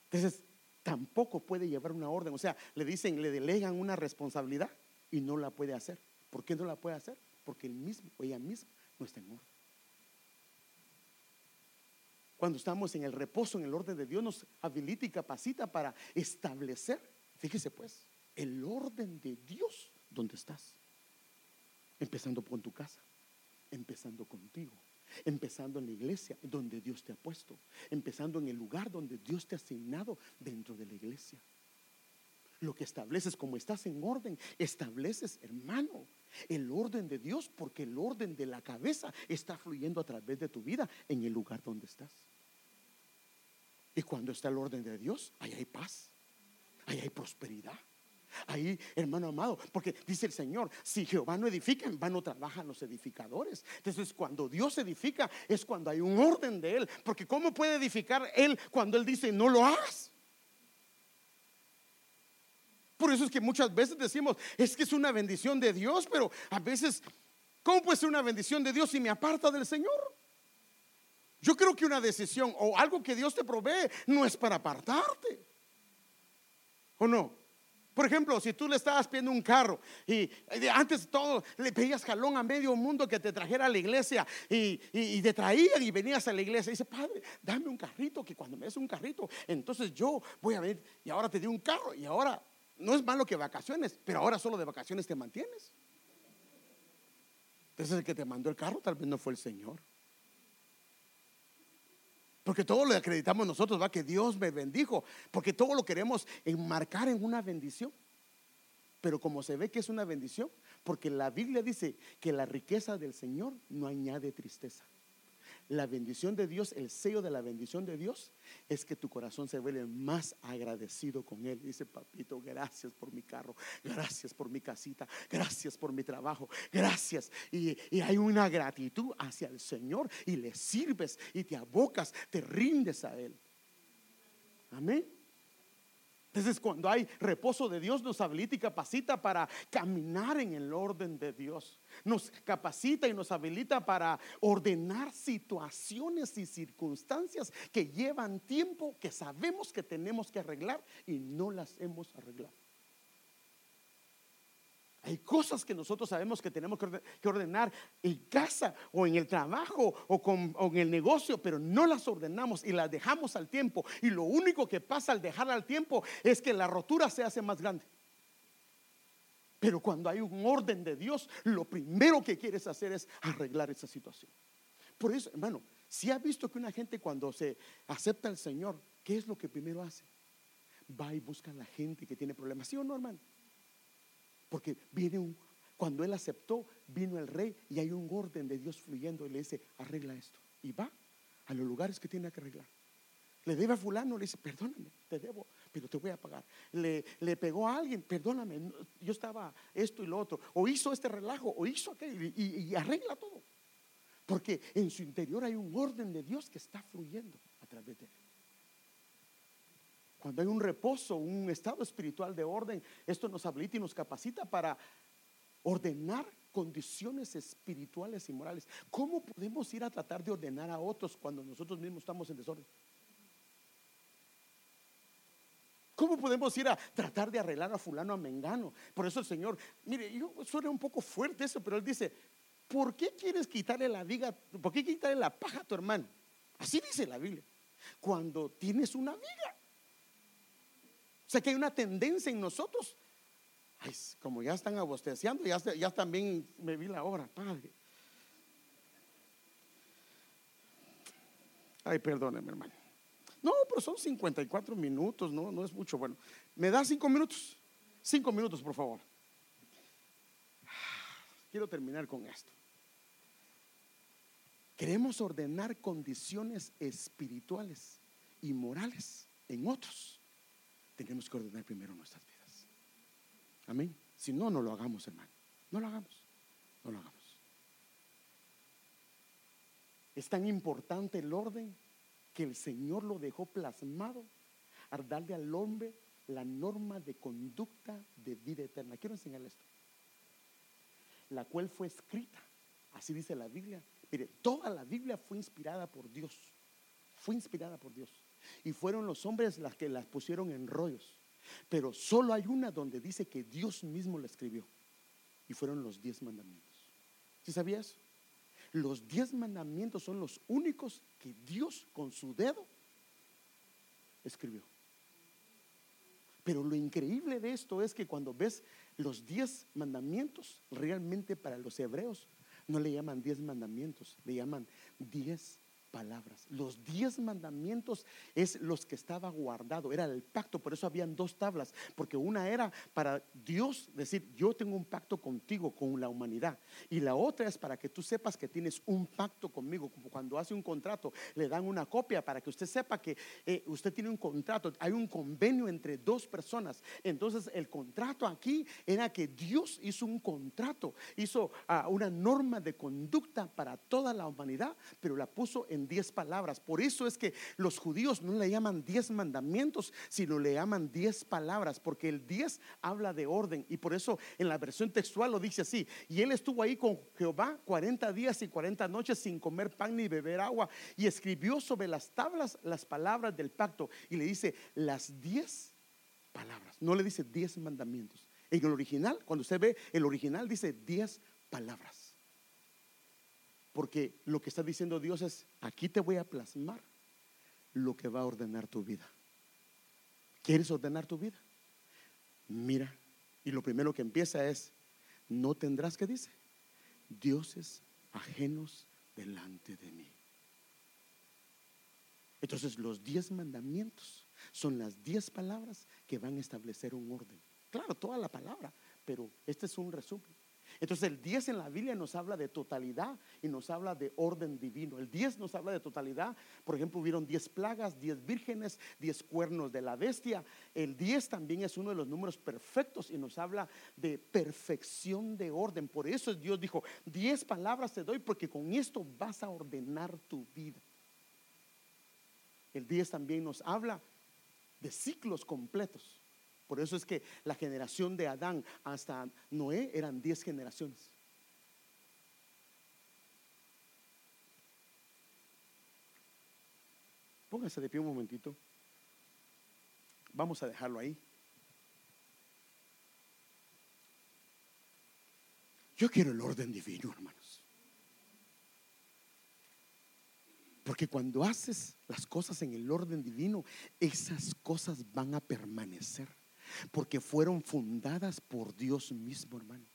Entonces, tampoco puede llevar una orden. O sea, le dicen, le delegan una responsabilidad y no la puede hacer. ¿Por qué no la puede hacer? Porque él mismo o ella misma no está en orden. Cuando estamos en el reposo, en el orden de Dios, nos habilita y capacita para establecer, fíjese pues, el orden de Dios donde estás. Empezando por tu casa, empezando contigo, empezando en la iglesia donde Dios te ha puesto, empezando en el lugar donde Dios te ha asignado dentro de la iglesia. Lo que estableces como estás en orden, estableces, hermano, el orden de Dios, porque el orden de la cabeza está fluyendo a través de tu vida en el lugar donde estás. Y cuando está el orden de Dios, ahí hay paz, ahí hay prosperidad. Ahí, hermano amado, porque dice el Señor, si Jehová no edifica, en vano trabajan los edificadores. Entonces, cuando Dios edifica, es cuando hay un orden de Él. Porque ¿cómo puede edificar Él cuando Él dice, no lo hagas? Por eso es que muchas veces decimos, es que es una bendición de Dios, pero a veces, ¿cómo puede ser una bendición de Dios si me aparta del Señor? Yo creo que una decisión o algo que Dios te provee no es para apartarte. ¿O no? Por ejemplo, si tú le estabas pidiendo un carro y, antes todo le pedías jalón a medio mundo que te trajera a la iglesia y, y, te traían y venías a la iglesia y dice, Padre, dame un carrito, que cuando me des un carrito, entonces yo voy a ver y ahora te di un carro y ahora no es malo que vacaciones, pero ahora solo de vacaciones te mantienes. Entonces el que te mandó el carro tal vez no fue el Señor. Porque todo lo acreditamos nosotros, va que Dios me bendijo, porque todo lo queremos enmarcar en una bendición. Pero como se ve que es una bendición, porque la Biblia dice que la riqueza del Señor no añade tristeza. La bendición de Dios, el sello de la bendición de Dios es que tu corazón se vuelve más agradecido con Él. Dice, papito, gracias por mi carro, gracias por mi casita, gracias por mi trabajo, gracias. Y, y hay una gratitud hacia el Señor y le sirves y te abocas, te rindes a Él. Amén. Entonces cuando hay reposo de Dios nos habilita y capacita para caminar en el orden de Dios. Nos capacita y nos habilita para ordenar situaciones y circunstancias que llevan tiempo, que sabemos que tenemos que arreglar y no las hemos arreglado. Hay cosas que nosotros sabemos que tenemos que ordenar en casa o en el trabajo o, con, en el negocio, pero no las ordenamos y las dejamos al tiempo. Y lo único que pasa al dejar al tiempo es que la rotura se hace más grande. Pero cuando hay un orden de Dios, lo primero que quieres hacer es arreglar esa situación. Por eso, hermano, si ha visto que una gente cuando se acepta al Señor, ¿qué es lo que primero hace? Va y busca a la gente que tiene problemas. ¿Sí o no, hermano? Porque viene un, cuando él aceptó, vino el rey y hay un orden de Dios fluyendo y le dice, arregla esto. Y va a los lugares que tiene que arreglar. Le debe a fulano, le dice, perdóname, te debo, pero te voy a pagar. Le, le pegó a alguien, perdóname, yo estaba esto y lo otro. O hizo este relajo, o hizo aquello, y, y arregla todo. Porque en su interior hay un orden de Dios que está fluyendo a través de él. Cuando hay un reposo, un estado espiritual de orden, esto nos habilita y nos capacita para ordenar condiciones espirituales y morales. ¿Cómo podemos ir a tratar de ordenar a otros cuando nosotros mismos estamos en desorden? ¿Cómo podemos ir a tratar de arreglar a fulano a mengano? Por eso el Señor, mire, yo suena un poco fuerte eso, pero él dice, ¿por qué quieres quitarle la viga? ¿Por qué quitarle la paja a tu hermano? Así dice la Biblia. Cuando tienes una viga. Que hay una tendencia en nosotros. Como ya están abosteciando, ya, también me vi la obra, Padre. Ay, perdóneme, hermano. No, pero son 54 minutos, no, no es mucho. Bueno, ¿me da cinco minutos? Cinco minutos, por favor. Quiero terminar con esto. Queremos ordenar condiciones espirituales y morales en otros tenemos que ordenar primero nuestras vidas. Amén. Si no, no lo hagamos, hermano. No lo hagamos. No lo hagamos. Es tan importante el orden que el Señor lo dejó plasmado al darle al hombre la norma de conducta de vida eterna. Quiero enseñarle esto. La cual fue escrita, así dice la Biblia. Mire, toda la Biblia fue inspirada por Dios. Fue inspirada por Dios. Y fueron los hombres las que las pusieron en rollos. Pero solo hay una donde dice que Dios mismo la escribió. Y fueron los diez mandamientos. ¿Sí sabías? Los diez mandamientos son los únicos que Dios con su dedo escribió. Pero lo increíble de esto es que cuando ves los diez mandamientos, realmente para los hebreos no le llaman diez mandamientos, le llaman diez palabras. Los diez mandamientos es los que estaba guardado, era el pacto, por eso habían dos tablas, porque una era para Dios decir, yo tengo un pacto contigo, con la humanidad, y la otra es para que tú sepas que tienes un pacto conmigo, como cuando hace un contrato, le dan una copia para que usted sepa que eh, usted tiene un contrato, hay un convenio entre dos personas. Entonces el contrato aquí era que Dios hizo un contrato, hizo ah, una norma de conducta para toda la humanidad, pero la puso en diez palabras. Por eso es que los judíos no le llaman diez mandamientos, sino le llaman diez palabras, porque el diez habla de orden. Y por eso en la versión textual lo dice así. Y él estuvo ahí con Jehová 40 días y 40 noches sin comer pan ni beber agua. Y escribió sobre las tablas las palabras del pacto. Y le dice las diez palabras. No le dice diez mandamientos. En el original, cuando usted ve el original, dice diez palabras. Porque lo que está diciendo Dios es, aquí te voy a plasmar lo que va a ordenar tu vida. ¿Quieres ordenar tu vida? Mira, y lo primero que empieza es, no tendrás, que dice? Dioses ajenos delante de mí. Entonces los diez mandamientos son las diez palabras que van a establecer un orden. Claro, toda la palabra, pero este es un resumen. Entonces el 10 en la Biblia nos habla de totalidad y nos habla de orden divino. El 10 nos habla de totalidad. Por ejemplo, hubieron 10 plagas, 10 vírgenes, 10 cuernos de la bestia. El 10 también es uno de los números perfectos y nos habla de perfección de orden. Por eso Dios dijo, 10 palabras te doy porque con esto vas a ordenar tu vida. El 10 también nos habla de ciclos completos. Por eso es que la generación de Adán hasta Noé eran diez generaciones. Póngase de pie un momentito. Vamos a dejarlo ahí. Yo quiero el orden divino, hermanos. Porque cuando haces las cosas en el orden divino, esas cosas van a permanecer porque fueron fundadas por Dios mismo, hermano.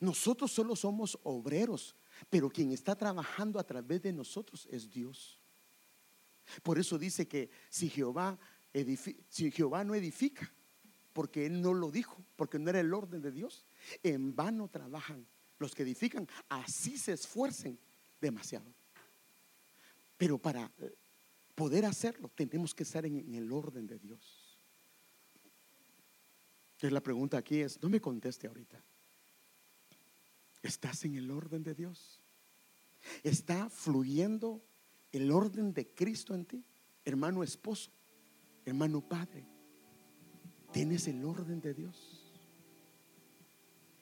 Nosotros solo somos obreros, pero quien está trabajando a través de nosotros es Dios. Por eso dice que si Jehová, no edifica, porque Él no lo dijo, porque no era el orden de Dios, en vano trabajan los que edifican, así se esfuercen demasiado. Pero para poder hacerlo tenemos que estar en el orden de Dios. Entonces la pregunta aquí es, no me conteste ahorita. ¿Estás en el orden de Dios? ¿Está fluyendo el orden de Cristo en ti? Hermano esposo, hermano padre, ¿tienes el orden de Dios?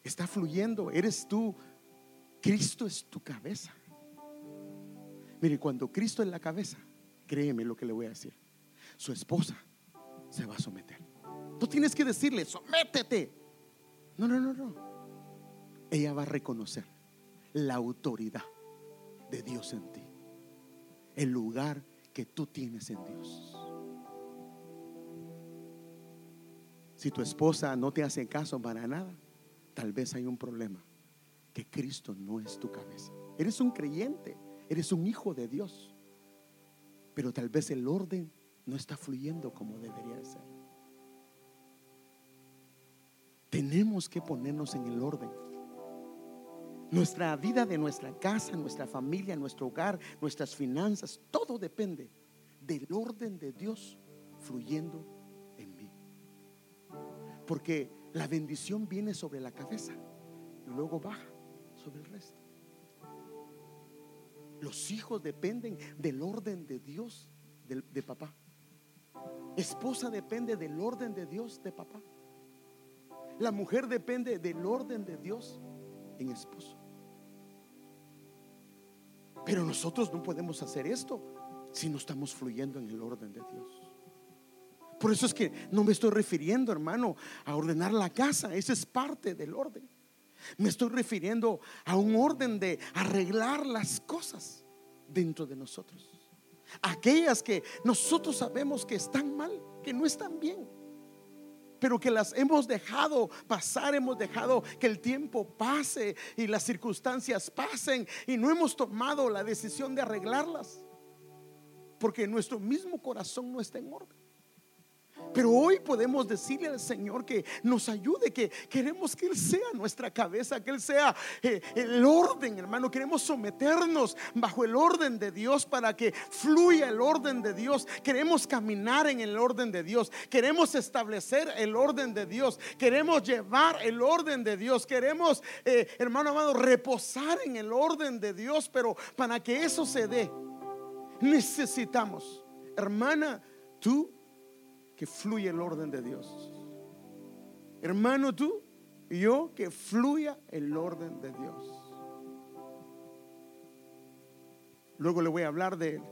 Está fluyendo, eres tú, Cristo es tu cabeza. Mire, cuando Cristo es la cabeza, créeme lo que le voy a decir, su esposa se va a someter. Tú tienes que decirle, sométete. No, no, no, no. Ella va a reconocer la autoridad de Dios en ti. El lugar que tú tienes en Dios. Si tu esposa no te hace caso para nada, tal vez hay un problema. Que Cristo no es tu cabeza. Eres un creyente, eres un hijo de Dios. Pero tal vez el orden no está fluyendo como debería ser. Tenemos que ponernos en el orden. Nuestra vida de nuestra casa, nuestra familia, nuestro hogar, nuestras finanzas, todo depende del orden de Dios fluyendo en mí. Porque la bendición viene sobre la cabeza y luego baja sobre el resto. Los hijos dependen del orden de Dios, de, de papá. Esposa depende del orden de Dios de papá. La mujer depende del orden de Dios en esposo. Pero nosotros no podemos hacer esto si no estamos fluyendo en el orden de Dios. Por eso es que no me estoy refiriendo, hermano, a ordenar la casa. Esa es parte del orden. Me estoy refiriendo a un orden de arreglar las cosas dentro de nosotros. Aquellas que nosotros sabemos que están mal, que no están bien, pero que las hemos dejado pasar, hemos dejado que el tiempo pase y las circunstancias pasen y no hemos tomado la decisión de arreglarlas, porque nuestro mismo corazón no está en orden. Pero hoy podemos decirle al Señor que nos ayude, que queremos que Él sea nuestra cabeza, que Él sea eh, el orden, hermano. Queremos someternos bajo el orden de Dios para que fluya el orden de Dios. Queremos caminar en el orden de Dios. Queremos establecer el orden de Dios. Queremos llevar el orden de Dios. Queremos, eh, hermano amado, reposar en el orden de Dios. Pero para que eso se dé, necesitamos, hermana, tú que fluya el orden de Dios. Hermano, tú y yo, que fluya el orden de Dios. Luego le voy a hablar de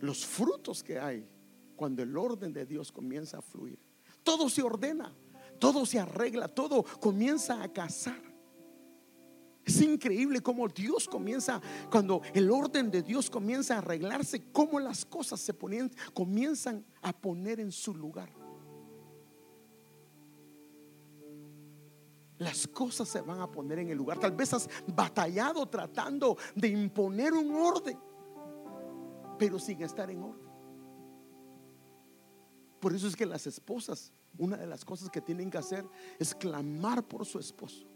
los frutos que hay cuando el orden de Dios comienza a fluir. Todo se ordena, todo se arregla, todo comienza a casar. Es increíble cómo Dios comienza, cuando el orden de Dios comienza a arreglarse, cómo las cosas se ponen, comienzan a poner en su lugar. Las cosas se van a poner en el lugar. Tal vez has batallado tratando de imponer un orden, pero sin estar en orden. Por eso es que las esposas, una de las cosas que tienen que hacer es clamar por su esposo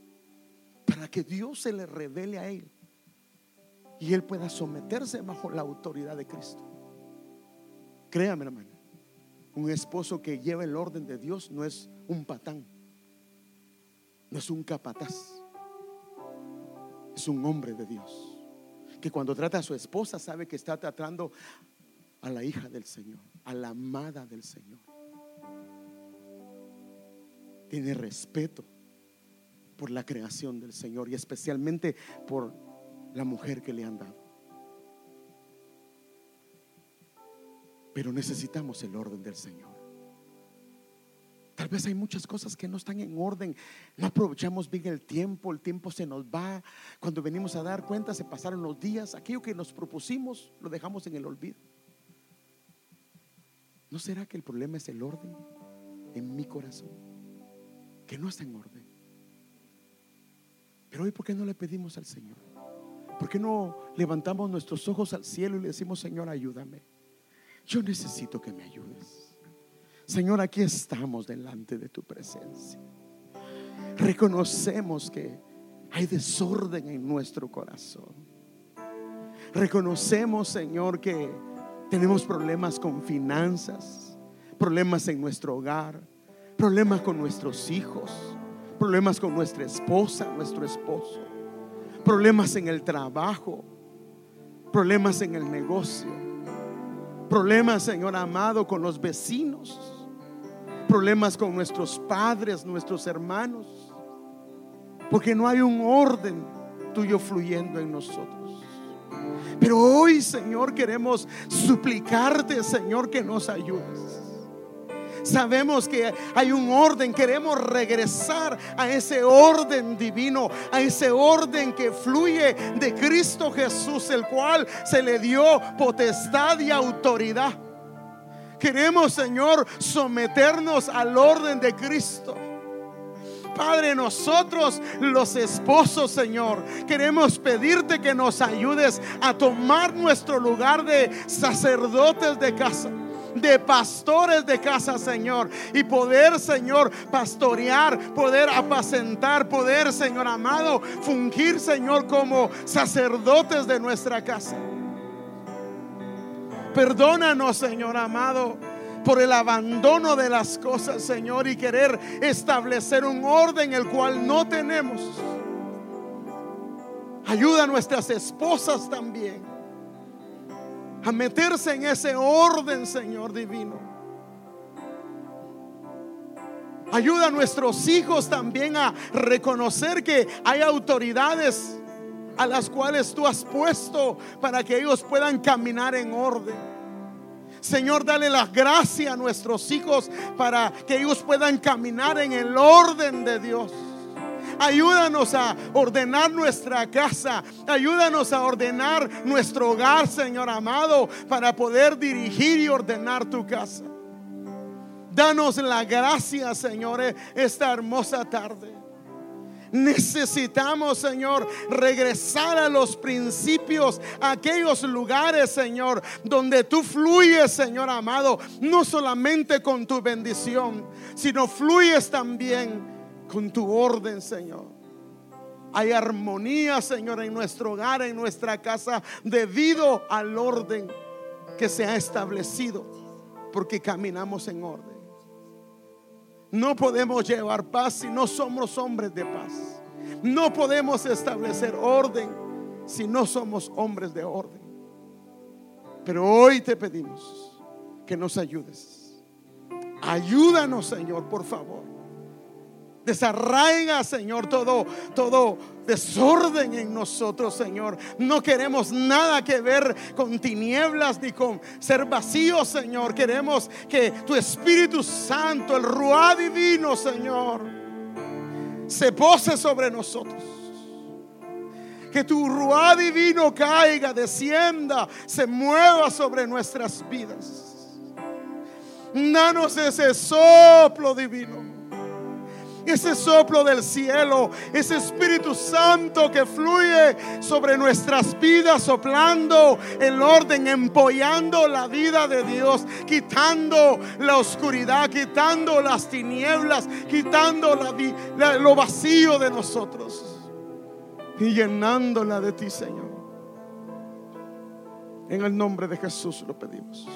para que Dios se le revele a él y él pueda someterse bajo la autoridad de Cristo. Créame, hermano, un esposo que lleva el orden de Dios no es un patán, no es un capataz, es un hombre de Dios. Que cuando trata a su esposa sabe que está tratando a la hija del Señor, a la amada del Señor. Tiene respeto por la creación del Señor y especialmente por la mujer que le han dado. Pero necesitamos el orden del Señor. Tal vez hay muchas cosas que no están en orden. No aprovechamos bien el tiempo, el tiempo se nos va. Cuando venimos a dar cuenta se pasaron los días. Aquello que nos propusimos lo dejamos en el olvido. ¿No será que el problema es el orden en mi corazón? Que no está en orden. Pero hoy, ¿por qué no le pedimos al Señor? ¿Por qué no levantamos nuestros ojos al cielo y le decimos, Señor, ayúdame? Yo necesito que me ayudes. Señor, aquí estamos delante de tu presencia. Reconocemos que hay desorden en nuestro corazón. Reconocemos, Señor, que tenemos problemas con finanzas, problemas en nuestro hogar, problemas con nuestros hijos problemas con nuestra esposa, nuestro esposo, problemas en el trabajo, problemas en el negocio, problemas, Señor amado, con los vecinos, problemas con nuestros padres, nuestros hermanos, porque no hay un orden tuyo fluyendo en nosotros. Pero hoy, Señor, queremos suplicarte, Señor, que nos ayudes. Sabemos que hay un orden, queremos regresar a ese orden divino, a ese orden que fluye de Cristo Jesús, el cual se le dio potestad y autoridad. Queremos, Señor, someternos al orden de Cristo. Padre, nosotros los esposos, Señor, queremos pedirte que nos ayudes a tomar nuestro lugar de sacerdotes de casa de pastores de casa, Señor. Y poder, Señor, pastorear, poder apacentar, poder, Señor amado, fungir, Señor, como sacerdotes de nuestra casa. Perdónanos, Señor amado, por el abandono de las cosas, Señor, y querer establecer un orden el cual no tenemos. Ayuda a nuestras esposas también a meterse en ese orden, Señor divino. Ayuda a nuestros hijos también a reconocer que hay autoridades a las cuales tú has puesto para que ellos puedan caminar en orden. Señor, dale las gracias a nuestros hijos para que ellos puedan caminar en el orden de Dios. Ayúdanos a ordenar nuestra casa. Ayúdanos a ordenar nuestro hogar, Señor amado, para poder dirigir y ordenar tu casa. Danos la gracia, Señor, esta hermosa tarde. Necesitamos, Señor, regresar a los principios, a aquellos lugares, Señor, donde tú fluyes, Señor amado, no solamente con tu bendición, sino fluyes también con tu orden, Señor. Hay armonía, Señor, en nuestro hogar, en nuestra casa, debido al orden que se ha establecido, porque caminamos en orden. No podemos llevar paz si no somos hombres de paz. No podemos establecer orden si no somos hombres de orden. Pero hoy te pedimos que nos ayudes. Ayúdanos, Señor, por favor. Desarraiga, Señor, todo, todo desorden en nosotros, Señor. No queremos nada que ver con tinieblas ni con ser vacíos, Señor. Queremos que tu Espíritu Santo, el Ruá divino, Señor, se pose sobre nosotros. Que tu Ruá divino caiga, descienda, se mueva sobre nuestras vidas. Danos ese soplo divino ese soplo del cielo, ese Espíritu Santo que fluye sobre nuestras vidas, soplando el orden, empollando la vida de Dios, quitando la oscuridad, quitando las tinieblas, quitando lo vacío de nosotros y llenándola de ti, Señor. En el nombre de Jesús lo pedimos.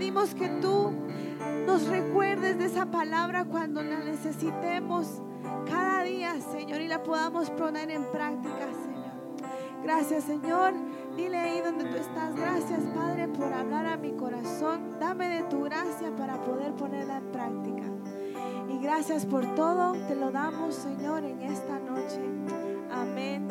Pedimos que tú nos recuerdes de esa palabra cuando la necesitemos cada día, Señor, y la podamos poner en práctica, Señor. Gracias, Señor. Dile ahí donde tú estás. Gracias, Padre, por hablar a mi corazón. Dame de tu gracia para poder ponerla en práctica. Y gracias por todo. Te lo damos, Señor, en esta noche. Amén.